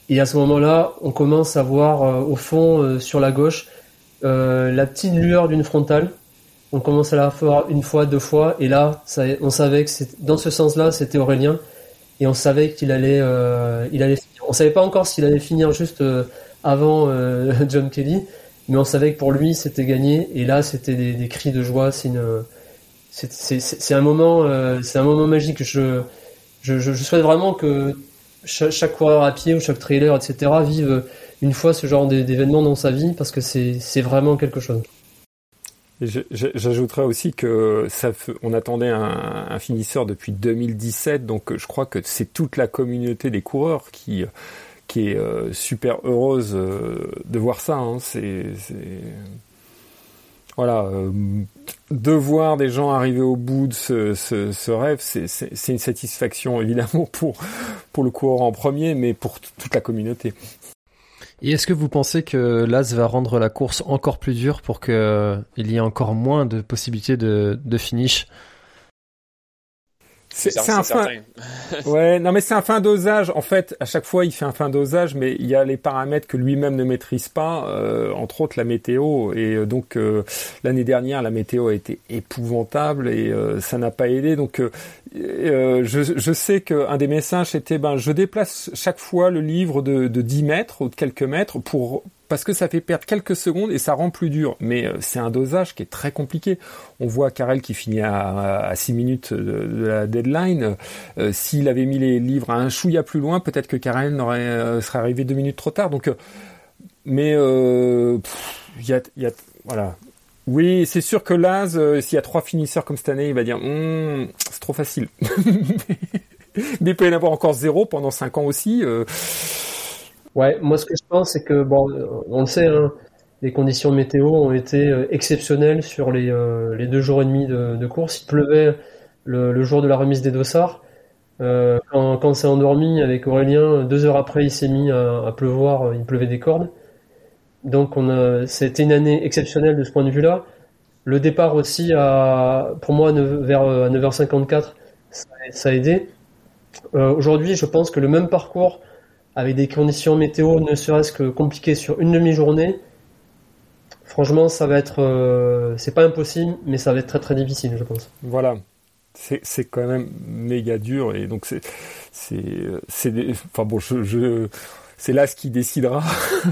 [SPEAKER 2] et à ce moment-là, on commence à voir euh, au fond, sur la gauche, la petite lueur d'une frontale. On commence à la voir une fois, deux fois, et là, on savait que dans ce sens-là, c'était Aurélien, et on savait qu'il allait, il allait. On savait pas encore s'il allait finir juste avant John Kelly, mais on savait que pour lui c'était gagné. Et là c'était des, cris de joie. C'est une c'est un moment euh, c'est un moment magique. Je, souhaite vraiment que chaque, coureur à pied ou chaque trailer etc vive une fois ce genre d'événement dans sa vie parce que c'est vraiment quelque chose.
[SPEAKER 3] J'ajouterais aussi que ça, on attendait un, finisseur depuis 2017, donc je crois que c'est toute la communauté des coureurs qui qui est euh, super heureuse euh, de voir ça. Hein. C'est voilà, euh, de voir des gens arriver au bout de ce, rêve, c'est une satisfaction évidemment pour pour le coureur en premier, mais pour toute la communauté.
[SPEAKER 1] Et est-ce que vous pensez que l'AS va rendre la course encore plus dure pour qu'il y ait encore moins de possibilités de, de finish?
[SPEAKER 3] C'est un fin. ouais, non mais c'est un fin dosage. En fait, à chaque fois, il fait un fin dosage, mais il y a les paramètres que lui-même ne maîtrise pas, euh, entre autres la météo. Et euh, donc euh, l'année dernière, la météo a été épouvantable et euh, ça n'a pas aidé. Donc euh, je, je, sais qu'un des messages était, ben, je déplace chaque fois le livre de, de 10 mètres ou de quelques mètres pour parce que ça fait perdre quelques secondes et ça rend plus dur. Mais c'est un dosage qui est très compliqué. On voit Karel qui finit à, 6 minutes de, la deadline. S'il avait mis les livres à un chouïa plus loin, peut-être que Karel n'aurait serait arrivé deux minutes trop tard. Donc, mais il y a, voilà, oui, c'est sûr que Laz, euh, s'il y a trois finisseurs comme cette année, il va dire hum, c'est trop facile. Mais il peut y en avoir encore zéro pendant cinq ans aussi. Euh.
[SPEAKER 2] Ouais, moi ce que je pense, c'est que bon, on le sait, hein, les conditions météo ont été euh, exceptionnelles sur les, les deux jours et demi de, course. Il pleuvait le, jour de la remise des dossards. quand, quand c'est endormi avec Aurélien, deux heures après, il s'est mis à, à, pleuvoir, il pleuvait des cordes. Donc on a, c'était une année exceptionnelle de ce point de vue-là. Le départ aussi, à, pour moi, vers 9h54, ça, a aidé. Euh, aujourd'hui, je pense que le même parcours, avec des conditions météo ne serait-ce que compliquées sur une demi-journée, franchement, ça va être, euh, c'est pas impossible, mais ça va être très très difficile, je pense.
[SPEAKER 3] Voilà, c'est quand même méga dur et donc c'est c'est c'est enfin bon je c'est là ce qui décidera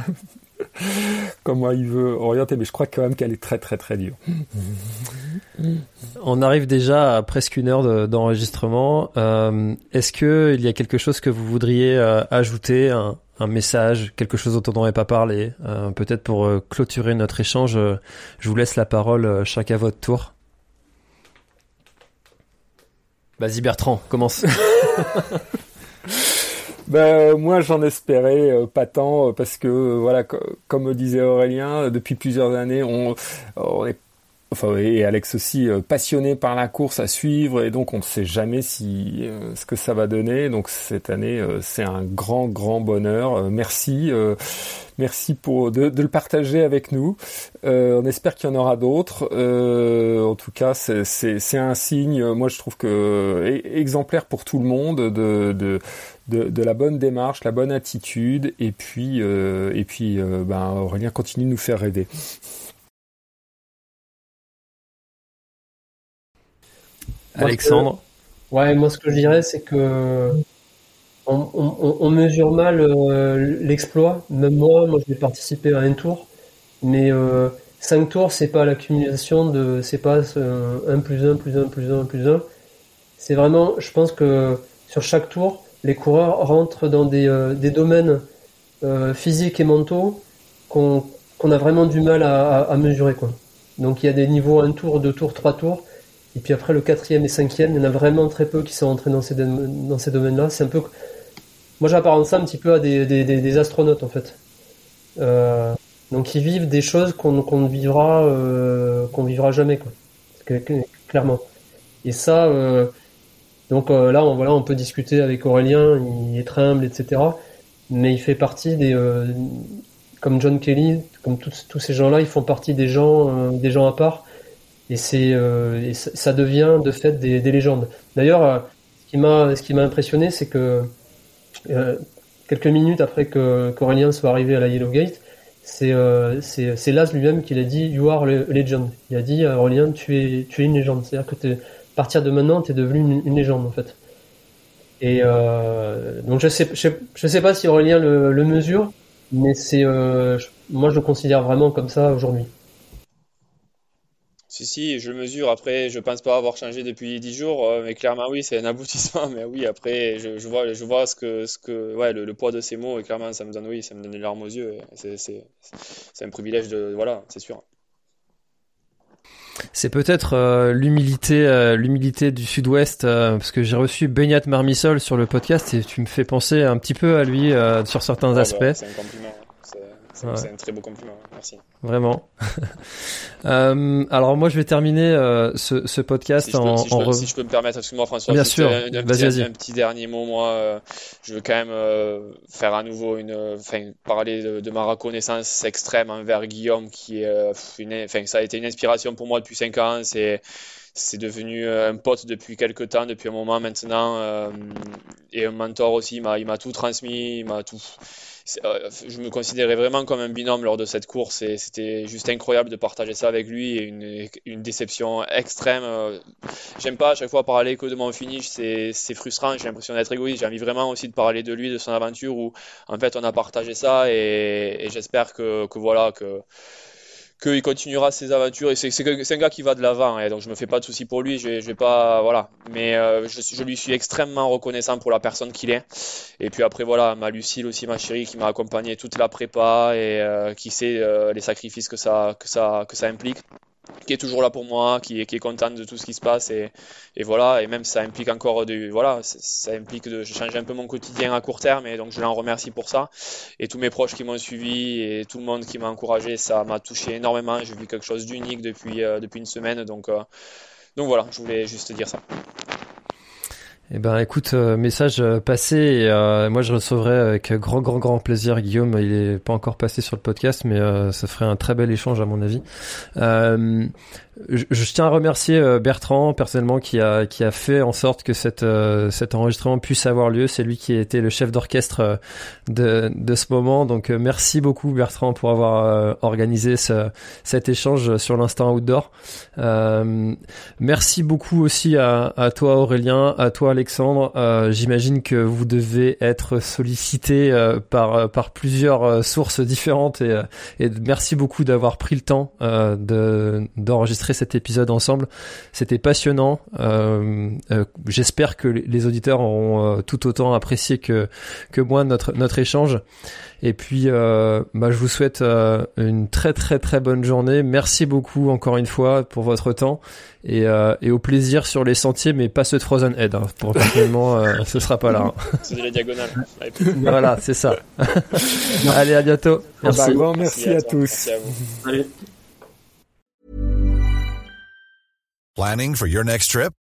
[SPEAKER 3] comment il veut orienter, mais je crois quand même qu'elle est très très très dure.
[SPEAKER 1] On arrive déjà à presque une heure d'enregistrement. Euh, est-ce que il y a quelque chose que vous voudriez euh, ajouter, un, message, quelque chose dont on n'aurait pas parlé, euh, peut-être pour clôturer notre échange Je vous laisse la parole, chacun à votre tour. Vas-y Bertrand, commence.
[SPEAKER 3] Ben, moi, j'en espérais euh, pas tant, euh, parce que, euh, voilà, comme disait Aurélien, depuis plusieurs années, on, on est et Alex aussi passionné par la course à suivre et donc on ne sait jamais si ce que ça va donner. Donc cette année c'est un grand grand bonheur. Merci merci pour de, le partager avec nous. On espère qu'il y en aura d'autres. En tout cas c'est un signe moi je trouve que exemplaire pour tout le monde de, de de, la bonne démarche, la bonne attitude, et puis, euh, et puis euh, ben, Aurélien continue de nous faire rêver.
[SPEAKER 1] Alexandre
[SPEAKER 2] Ouais, moi ce que je dirais, c'est que on, mesure mal euh, l'exploit. Même moi, moi je vais participer à un tour, mais 5 tours, c'est pas l'accumulation de. C'est pas 1 plus 1 plus 1 plus 1 plus 1. C'est vraiment, je pense que sur chaque tour, les coureurs rentrent dans des, euh, domaines euh, physiques et mentaux qu'on a vraiment du mal à, mesurer. Quoi. Donc il y a des niveaux un tour, deux tours, trois tours. Et puis après le quatrième et cinquième, il y en a vraiment très peu qui sont entrés dans ces, dans ces domaines-là. C'est un peu. Moi j'apparente ça un petit peu à des, astronautes en fait. Euh, donc ils vivent des choses qu'on ne vivra qu'on vivra jamais quoi. Clairement. Et ça, donc euh, là, on, voilà, on peut discuter avec Aurélien, il est humble, etc. Mais il fait partie des, euh, comme John Kelly, comme tous, ces gens-là, ils font partie des gens, euh, des gens à part. Et c'est, ça devient de fait des, légendes. D'ailleurs, ce qui m'a, ce qui m'a impressionné, c'est que quelques minutes après que qu'Aurélien soit arrivé à la Yellow Gate, c'est c'est c'est Laz lui-même qui l'a dit You are a legend. Il a dit Aurélien, tu es tu es une légende. C'est-à-dire que tu à partir de maintenant, tu es devenu une, légende en fait. Et euh, donc je sais, je, sais pas si Aurélien le, le mesure, mais c'est, euh, moi je le considère vraiment comme ça aujourd'hui.
[SPEAKER 4] Si, si, je le mesure. Après, je pense pas avoir changé depuis 10 jours, euh, mais clairement, oui, c'est un aboutissement. Mais oui, après, je, je, vois, je vois ce que, ce que, ouais, le, poids de ces mots, et clairement, ça me donne, oui, ça me donne les larmes aux yeux. C'est un privilège de, voilà, c'est sûr.
[SPEAKER 1] C'est peut-être euh, l'humilité, euh, l'humilité du Sud-Ouest, euh, parce que j'ai reçu Beignat Marmisol sur le podcast et tu me fais penser un petit peu à lui sur certains ah bah, aspects.
[SPEAKER 4] C'est un très beau compliment. Merci.
[SPEAKER 1] Vraiment. euh, alors moi, je vais terminer euh, ce, ce, podcast
[SPEAKER 4] si
[SPEAKER 1] en,
[SPEAKER 4] je peux, si, je peux, me permettre, excuse-moi François.
[SPEAKER 1] Bien sûr.
[SPEAKER 4] Un, un, petit, un, petit, dernier mot, moi, euh, je veux quand même euh, faire à nouveau une, enfin, parler de, de, ma reconnaissance extrême envers Guillaume, qui est, une, enfin, ça a été une inspiration pour moi depuis 5 ans. C'est c'est devenu un pote depuis quelques temps, depuis un moment maintenant, et un mentor aussi. Il m'a tout transmis, il m'a tout je me considérais vraiment comme un binôme lors de cette course et c'était juste incroyable de partager ça avec lui et une, déception extrême. J'aime pas à chaque fois parler que de mon finish, c'est frustrant, j'ai l'impression d'être égoïste. J'ai envie vraiment aussi de parler de lui, de son aventure où en fait on a partagé ça et, et j'espère que, que voilà que qu'il continuera ses aventures. Et c'est un gars qui va de l'avant et donc je me fais pas de soucis pour lui je, je vais pas voilà. Mais euh, je, je, lui suis extrêmement reconnaissant pour la personne qu'il est. Et puis après voilà ma Lucille aussi ma chérie qui m'a accompagné toute la prépa et euh, qui sait euh, les sacrifices que ça que ça que ça implique qui est toujours là pour moi, qui est, qui est contente de tout ce qui se passe et, voilà. Et même ça implique encore de voilà ça implique de changer un peu mon quotidien à court terme et donc je l'en remercie pour ça. Et tous mes proches qui m'ont suivi et tout le monde qui m'a encouragé ça m'a touché énormément. J'ai vu quelque chose d'unique depuis euh, depuis une semaine. Donc euh, donc voilà je voulais juste dire ça
[SPEAKER 1] eh ben, écoute, euh, message euh, passé. Euh, moi, je recevrai avec grand, grand, grand plaisir Guillaume. Il est pas encore passé sur le podcast, mais ça ferait un très bel échange à mon avis. Je, tiens à remercier Bertrand personnellement qui a qui a fait en sorte que cette cet enregistrement puisse avoir lieu. C'est lui qui a été le chef d'orchestre de de ce moment. Donc merci beaucoup Bertrand pour avoir organisé ce, cet échange sur l'instant outdoor. merci beaucoup aussi à toi Aurélien, à toi Alexandre. Euh, j'imagine que vous devez être sollicité euh, par euh, par plusieurs sources différentes et, et merci beaucoup d'avoir pris le temps de d'enregistrer cet épisode ensemble. C'était passionnant. J'espère que les auditeurs auront tout autant apprécié que que moi notre notre échange. Et puis, euh, bah, je vous souhaite euh, une très très très bonne journée. Merci beaucoup encore une fois pour votre temps et, euh, et au plaisir sur les sentiers, mais pas ce Frozen Head. Hein. Pour euh, ce sera pas là. Hein.
[SPEAKER 4] C'est de la diagonale.
[SPEAKER 1] voilà, c'est ça. Allez, à bientôt.
[SPEAKER 3] Merci. Bah, bon, merci, à, tous. Merci à
[SPEAKER 2] vous. Allez.
[SPEAKER 5] Planning for your next trip?